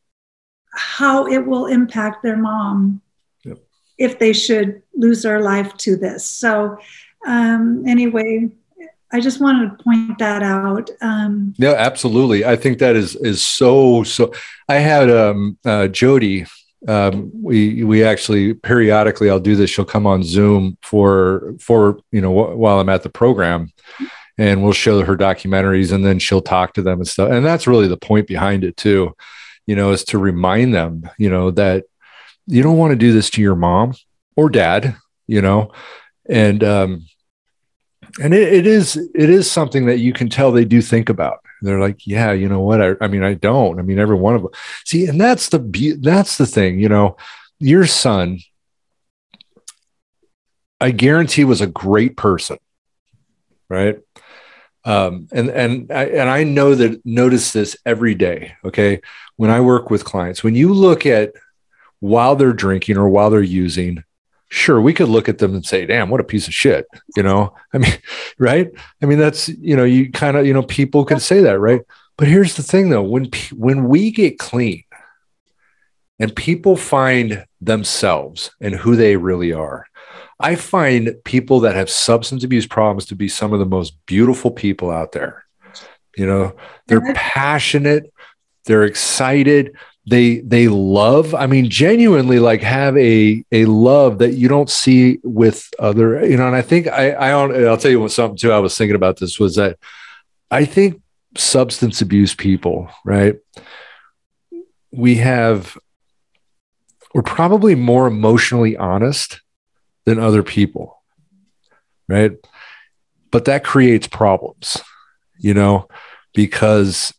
how it will impact their mom yep. if they should lose their life to this. So um, anyway, I just wanted to point that out. Um, yeah, absolutely. I think that is is so so. I had um, uh, Jody um, we we actually periodically I'll do this. She'll come on Zoom for for you know wh- while I'm at the program, and we'll show her documentaries, and then she'll talk to them and stuff. And that's really the point behind it too, you know, is to remind them, you know, that you don't want to do this to your mom or dad, you know, and um, and it, it is it is something that you can tell they do think about they're like, yeah, you know what? I, I mean, I don't. I mean, every one of them. See, and that's the be- that's the thing. You know, your son, I guarantee, was a great person, right? Um, and and I, and I know that notice this every day. Okay, when I work with clients, when you look at while they're drinking or while they're using, sure we could look at them and say damn what a piece of shit you know? I mean right? I mean that's you know you kind of you know people can say that right? But here's the thing though. When when we get clean and people find themselves and who they really are i find people that have substance abuse problems to be some of the most beautiful people out there. You know they're passionate they're excited they they love i mean genuinely like have a a love that you don't see with other you know and i think i i i'll tell you what something too i was thinking about this was that i think substance abuse people right? We have we're probably more emotionally honest than other people right? But that creates problems you know because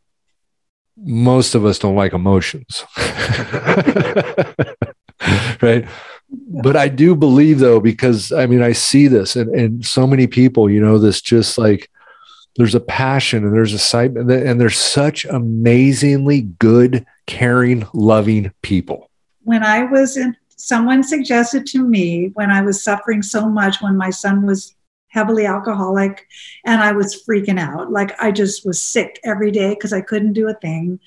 most of us don't like emotions. right? but I do believe though, because I mean, I see this and, and so many people, you know, this just like there's a passion and there's excitement and there's such amazingly good, caring, loving people. When I was in, someone suggested to me when I was suffering so much when my son was heavily alcoholic and I was freaking out. Like I just was sick every day because I couldn't do a thing.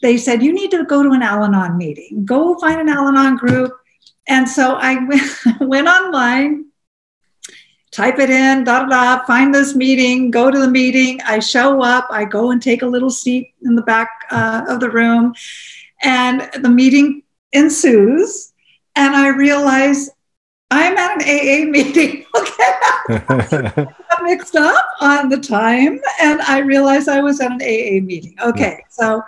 They said, You need to go to an Al Anon meeting, go find an Al Anon group. And so I went, online, type it in, da da da, find this meeting, go to the meeting. I show up, I go and take a little seat in the back uh, of the room, and the meeting ensues. And I realize I'm at an AA meeting. Okay. I mixed up on the time and I realized I was at an AA meeting. Okay. So,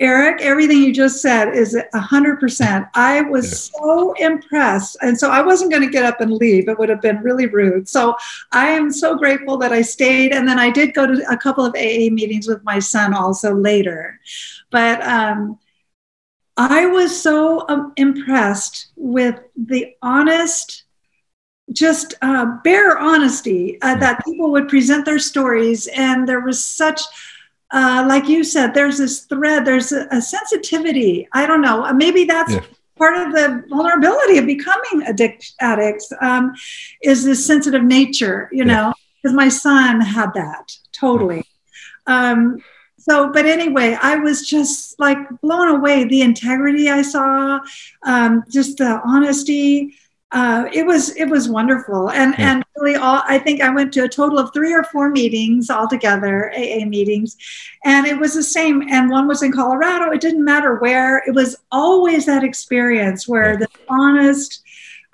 Eric, everything you just said is 100%. I was yeah. so impressed. And so I wasn't going to get up and leave. It would have been really rude. So I am so grateful that I stayed. And then I did go to a couple of AA meetings with my son also later. But, um, I was so um, impressed with the honest, just uh, bare honesty uh, that people would present their stories. And there was such, uh, like you said, there's this thread, there's a, a sensitivity. I don't know, maybe that's. Yeah. Part of the vulnerability of becoming addict addicts um, is this sensitive nature, you yeah. know, because my son had that totally. Um, so but anyway i was just like blown away the integrity i saw um, just the honesty. Uh, it was it was wonderful. And yeah. and really all i think i went to a total of three or four meetings altogether aa meetings. And it was the same and one was in colorado. It didn't matter where. It was always that experience where yeah. the honest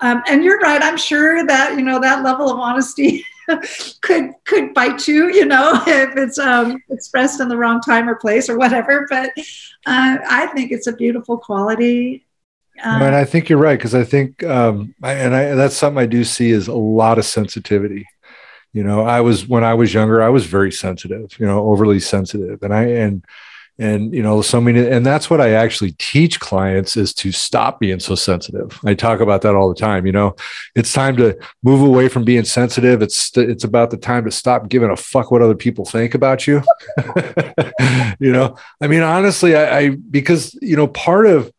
um, and you're right i'm sure that you know that level of honesty could could bite you, you know, if it's um, expressed in the wrong time or place or whatever. But uh, I think it's a beautiful quality. Um, and I think you're right because I think, um, I, and I, that's something I do see is a lot of sensitivity. You know, I was when I was younger, I was very sensitive. You know, overly sensitive, and I and and you know so many and that's what i actually teach clients is to stop being so sensitive. I talk about that all the time you know? It's time to move away from being sensitive. It's it's about the time to stop giving a fuck what other people think about you. You know? I mean honestly I, I because you know part of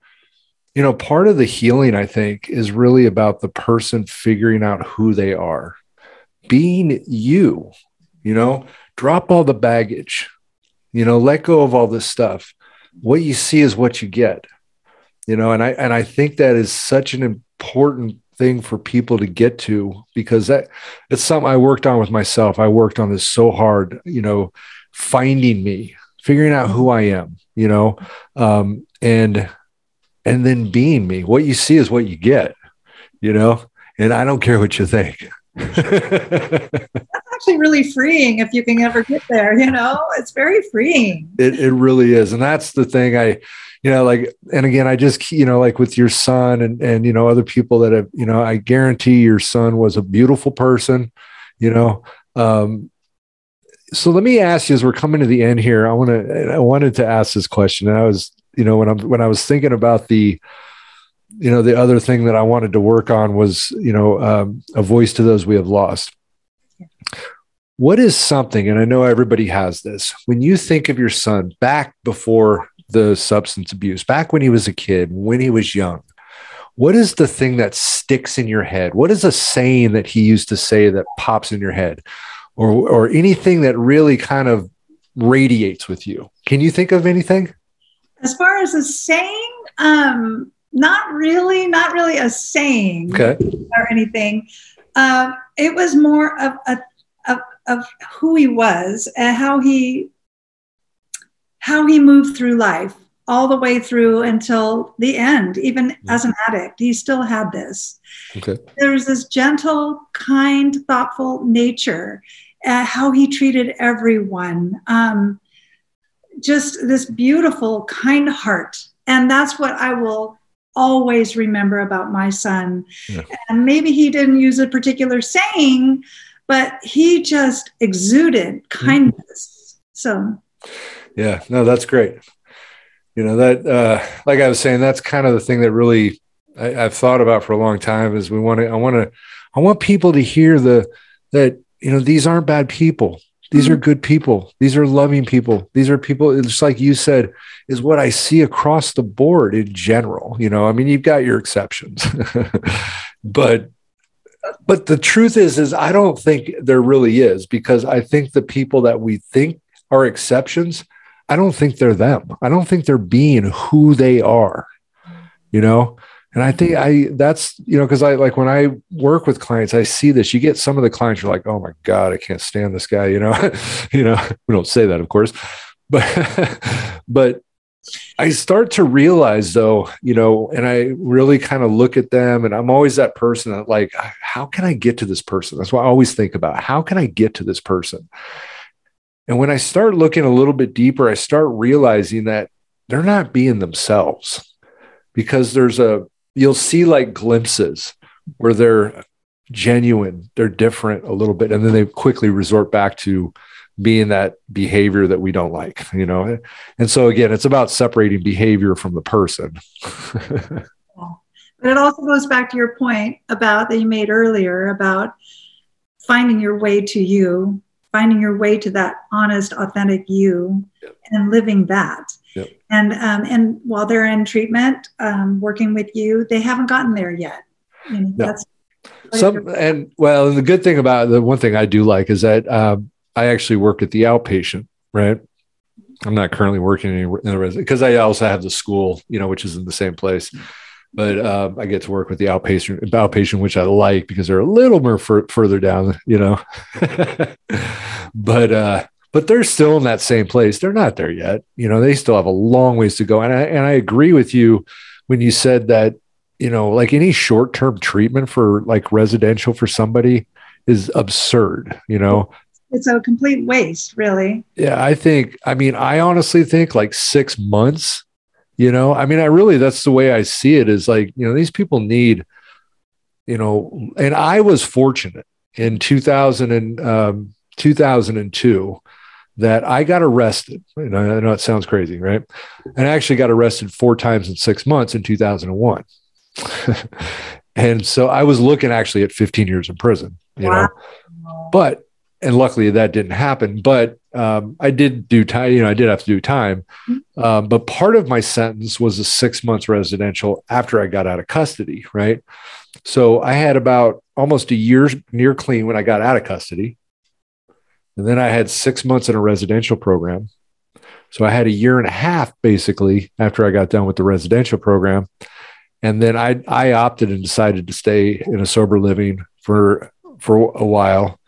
you know part of the healing i think is really about the person figuring out who they are. Being you you know? Drop all the baggage you know let go of all this stuff. What you see is what you get. You know and i and i think that is such an important thing for people to get to because that it's something i worked on with myself. I worked on this so hard you know finding me figuring out who i am you know um, and and then being me. What you see is what you get you know and i don't care what you think actually really freeing if you can ever get there. You know, it's very freeing. It, it really is. And that's the thing I, you know, like, and again, I just, you know, like with your son and, and, you know, other people that have, you know, I guarantee your son was a beautiful person, you know. Um, so let me ask you as we're coming to the end here, I want to, I wanted to ask this question. And I was, you know, when I'm, when I was thinking about the, you know, the other thing that I wanted to work on was, you know, um, a voice to those we have lost. What is something, and I know everybody has this, when you think of your son back before the substance abuse, back when he was a kid, when he was young, what is the thing that sticks in your head? What is a saying that he used to say that pops in your head? Or, or anything that really kind of radiates with you? Can you think of anything? As far as a saying, um, not really, not really a saying okay. or anything. Uh, it was more of a of, of who he was and how he how he moved through life all the way through until the end even mm-hmm. as an addict he still had this okay. there was this gentle kind thoughtful nature uh, how he treated everyone um, just this beautiful kind heart and that's what i will always remember about my son yeah. and maybe he didn't use a particular saying but he just exuded mm-hmm. kindness. So, yeah, no, that's great. You know, that, uh, like I was saying, that's kind of the thing that really I, have thought about for a long time is we want to, I want to, I want people to hear the, that, you know, these aren't bad people. These mm-hmm. are good people. These are loving people. These are people, just like you said, is what I see across the board in general. You know, I mean, you've got your exceptions, but but the truth is is i don't think there really is because i think the people that we think are exceptions i don't think they're them. I don't think they're being who they are you know? And i think i that's you know because i like when i work with clients i see this. You get some of the clients you're like oh my god i can't stand this guy you know? You know we don't say that of course. But but I start to realize though, you know, and I really kind of look at them and I'm always that person that like, how can I get to this person? That's what I always think about. How can I get to this person? And when I start looking a little bit deeper, I start realizing that they're not being themselves because there's a, you'll see like glimpses where they're genuine, they're different a little bit. And then they quickly resort back to, being that behavior that we don't like, you know? And so again, it's about separating behavior from the person. but it also goes back to your point about that you made earlier about finding your way to you, finding your way to that honest, authentic you, yep. and living that. Yep. And um, and while they're in treatment, um, working with you, they haven't gotten there yet. You know, no. That's some and well, the good thing about the one thing I do like is that um, I actually work at the outpatient, right? I'm not currently working in the resident because I also have the school, you know, which is in the same place. But uh, I get to work with the outpatient, outpatient, which I like because they're a little more further down, you know. but uh, but they're still in that same place. They're not there yet. You know, they still have a long ways to go. And I and I agree with you when you said that, you know, like any short term treatment for like residential for somebody is absurd. You know, it's a complete waste, really. Yeah, I think. I mean, I honestly think like six months. You know, I mean, I really that's the way I see it. Is like you know these people need, you know, and I was fortunate in 2000 and um, 2002 that I got arrested. I know it sounds crazy, right? And I actually got arrested four times in six months in 2001. and so I was looking actually at 15 years in prison, you wow. know. But and luckily that didn't happen. But um, I did do time. You know, I did have to do time. Mm-hmm. Um, but part of my sentence was a six months residential after I got out of custody. Right. So I had about almost a year near clean when I got out of custody, and then I had six months in a residential program. So I had a year and a half basically after I got done with the residential program. And then I I opted and decided to stay in a sober living for for a while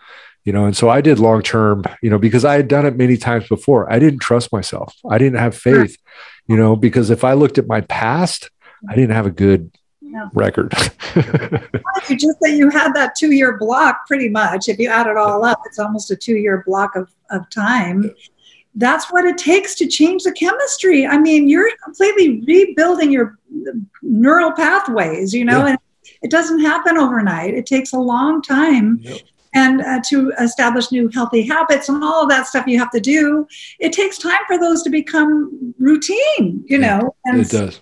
you know and so i did long term you know because i had done it many times before. I didn't trust myself. I didn't have faith you know because if i looked at my past i didn't have a good record. You just that you had that two year block pretty much. If you add it all up it's almost a two year block of, of time. That's what it takes to change the chemistry. I mean you're completely rebuilding your neural pathways you know yeah. and it doesn't happen overnight. It takes a long time. Yep and uh, to establish new healthy habits and all of that stuff you have to do it takes time for those to become routine you know and, it does.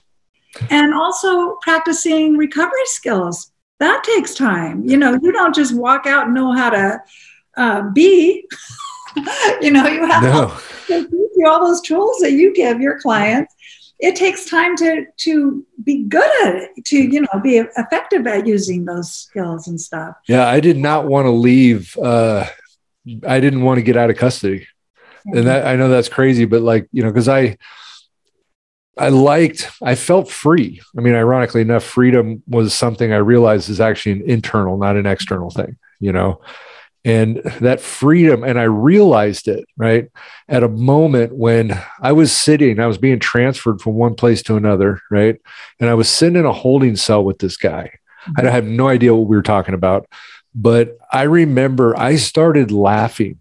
and also practicing recovery skills. That takes time. You know you don't just walk out and know how to uh, be. You know you have no. all, all those tools that you give your clients it takes time to to be good at it to you know be effective at using those skills and stuff. Yeah i did not want to leave uh i didn't want to get out of custody. Mm-hmm. and that i know that's crazy but like you know because i i liked i felt free. I mean ironically enough freedom was something i realized is actually an internal not an external thing you know and that freedom and i realized it right at a moment when i was sitting i was being transferred from one place to another right and i was sitting in a holding cell with this guy. I have no idea what we were talking about but i remember i started laughing.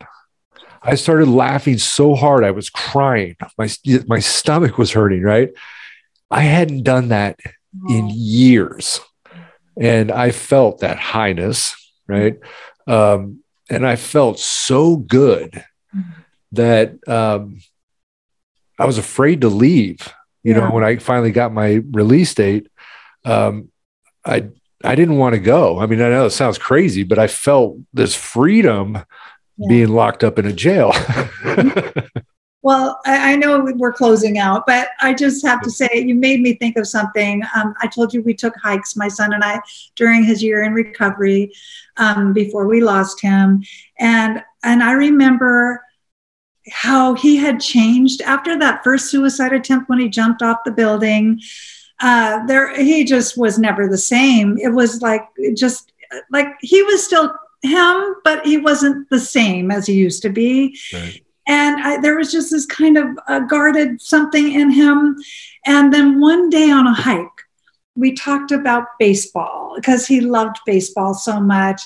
I started laughing so hard i was crying. My my stomach was hurting right? I hadn't done that in years and i felt that highness right? Um, and I felt so good that um, I was afraid to leave. You yeah. know, when I finally got my release date, um, I I didn't want to go. I mean, I know it sounds crazy, but I felt this freedom yeah. being locked up in a jail. well, I, I, know we're closing out, but I just have to say, you made me think of something. Um, I told you we took hikes, my son and I, during his year in recovery um, before we lost him, and and I remember how he had changed after that first suicide attempt when he jumped off the building uh, there he just was never the same. It was like just like he was still him, but he wasn't the same as he used to be. Right. And I, there was just this kind of uh, guarded something in him. And then one day on a hike, we talked about baseball because he loved baseball so much.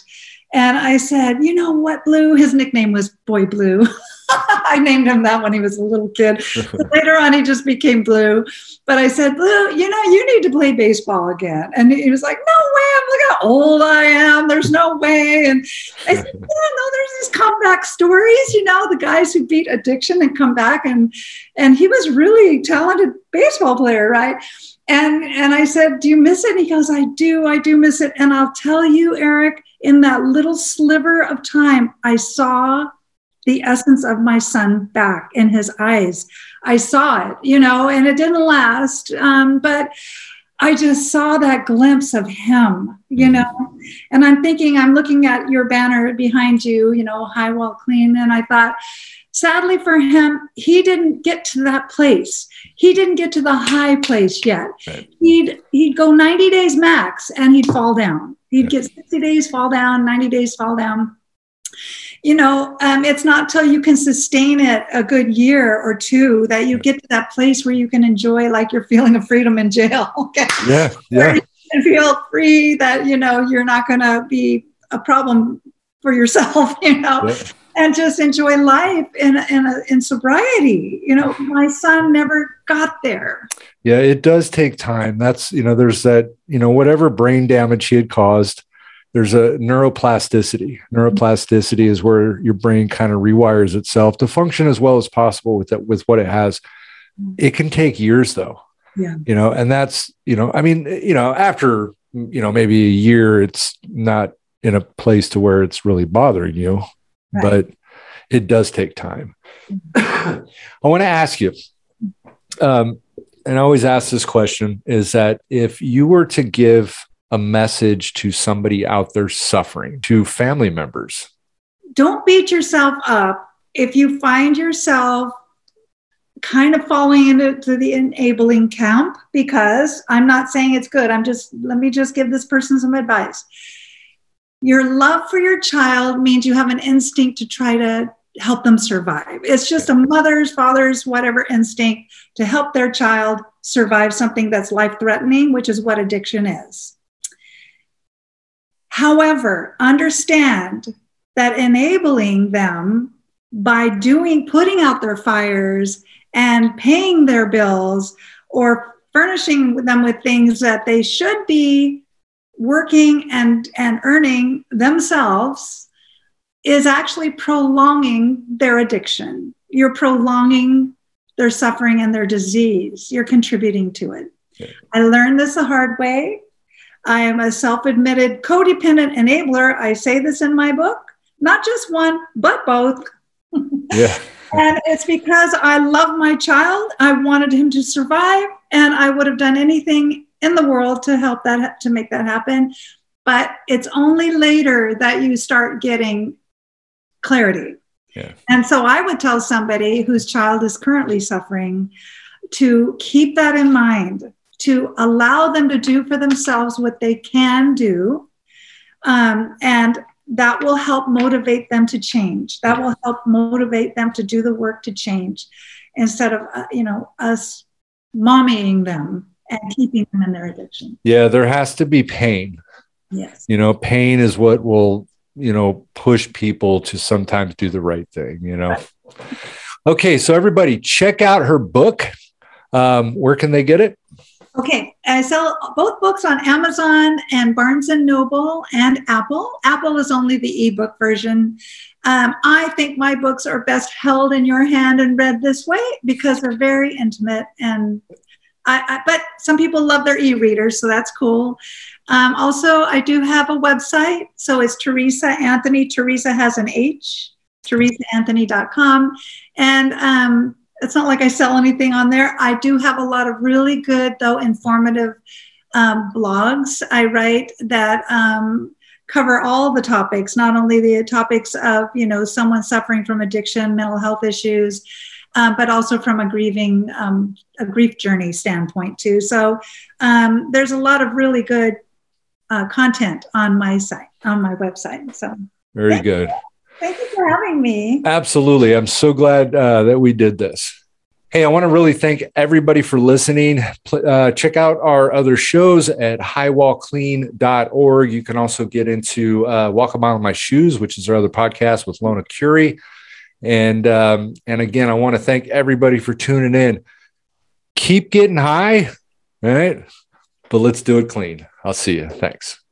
And I said, you know what, Blue? His nickname was Boy Blue. I named him that when he was a little kid. later on, he just became Blue. But I said, Blue, you know, you need to play baseball again. And he was like, No way. I'm look how old I am. There's no way. And I said, Yeah, no, there's these comeback stories, you know, the guys who beat addiction and come back. And and he was really talented baseball player, right? And and I said, Do you miss it? And he goes, I do, I do miss it. And I'll tell you, Eric, in that little sliver of time, I saw the essence of my son back in his eyes. I saw it, you know, and it didn't last, um, but I just saw that glimpse of him, you mm-hmm. know. And I'm thinking, I'm looking at your banner behind you, you know, high wall clean, and I thought, sadly for him, he didn't get to that place. He didn't get to the high place yet. Right. He'd he'd go 90 days max, and he'd fall down. He'd get 60 days, fall down, 90 days, fall down you know, um, it's not till you can sustain it a good year or two that you get to that place where you can enjoy like your feeling of freedom in jail. Okay. Yeah. Yeah. And feel free that, you know, you're not going to be a problem for yourself, you know, yeah. And just enjoy life in, in, a, in sobriety. You know, my son never got there. Yeah. It does take time. That's, you know, there's that, you know, whatever brain damage he had caused, there's a neuroplasticity. Neuroplasticity is where your brain kind of rewires itself to function as well as possible with that, with what it has. It can take years though. Yeah. You know, and that's, you know, I mean, you know, after, you know, maybe a year, it's not in a place to where it's really bothering you, right. but it does take time. Mm-hmm. I want to ask you, um, and I always ask this question is that if you were to give a message to somebody out there suffering, to family members? Don't beat yourself up if you find yourself kind of falling into the enabling camp because I'm not saying it's good. I'm just, let me just give this person some advice. Your love for your child means you have an instinct to try to help them survive. It's just a mother's, father's, whatever instinct to help their child survive something that's life threatening, which is what addiction is. However, understand that enabling them by doing, putting out their fires and paying their bills or furnishing them with things that they should be working and, and earning themselves is actually prolonging their addiction. You're prolonging their suffering and their disease. You're contributing to it. I learned this the hard way. I am a self admitted codependent enabler. I say this in my book, not just one, but both. Yeah. and it's because I love my child. I wanted him to survive, and I would have done anything in the world to help that, to make that happen. But it's only later that you start getting clarity. Yeah. And so I would tell somebody whose child is currently suffering to keep that in mind to allow them to do for themselves what they can do. Um, and that will help motivate them to change. That will help motivate them to do the work to change instead of, uh, you know, us mommying them and keeping them in their addiction. Yeah, there has to be pain. Yes. You know, pain is what will, you know, push people to sometimes do the right thing, you know. Right. Okay, so everybody check out her book. Um, where can they get it? Okay, I sell both books on Amazon and Barnes and Noble and Apple. Apple is only the ebook version. Um, I think my books are best held in your hand and read this way because they're very intimate and I, I, but some people love their e-readers, so that's cool. Um, also, I do have a website, so it's Theresa Anthony. Theresa has an H, theresaanthony.com, and um, it's not like I sell anything on there. I do have a lot of really good, though informative um, blogs I write that um, cover all the topics, not only the topics of you know someone suffering from addiction, mental health issues, uh, but also from a grieving um, a grief journey standpoint too. So um, there's a lot of really good uh, content on my site on my website. So very good. You. Thank you for having me. Absolutely, I'm so glad uh, that we did this. Hey, I want to really thank everybody for listening. Uh, check out our other shows at highwallclean.org. You can also get into uh, Walk a Mile in My Shoes, which is our other podcast with Lona Curie. And um, and again, I want to thank everybody for tuning in. Keep getting high, right? But let's do it clean. I'll see you. Thanks.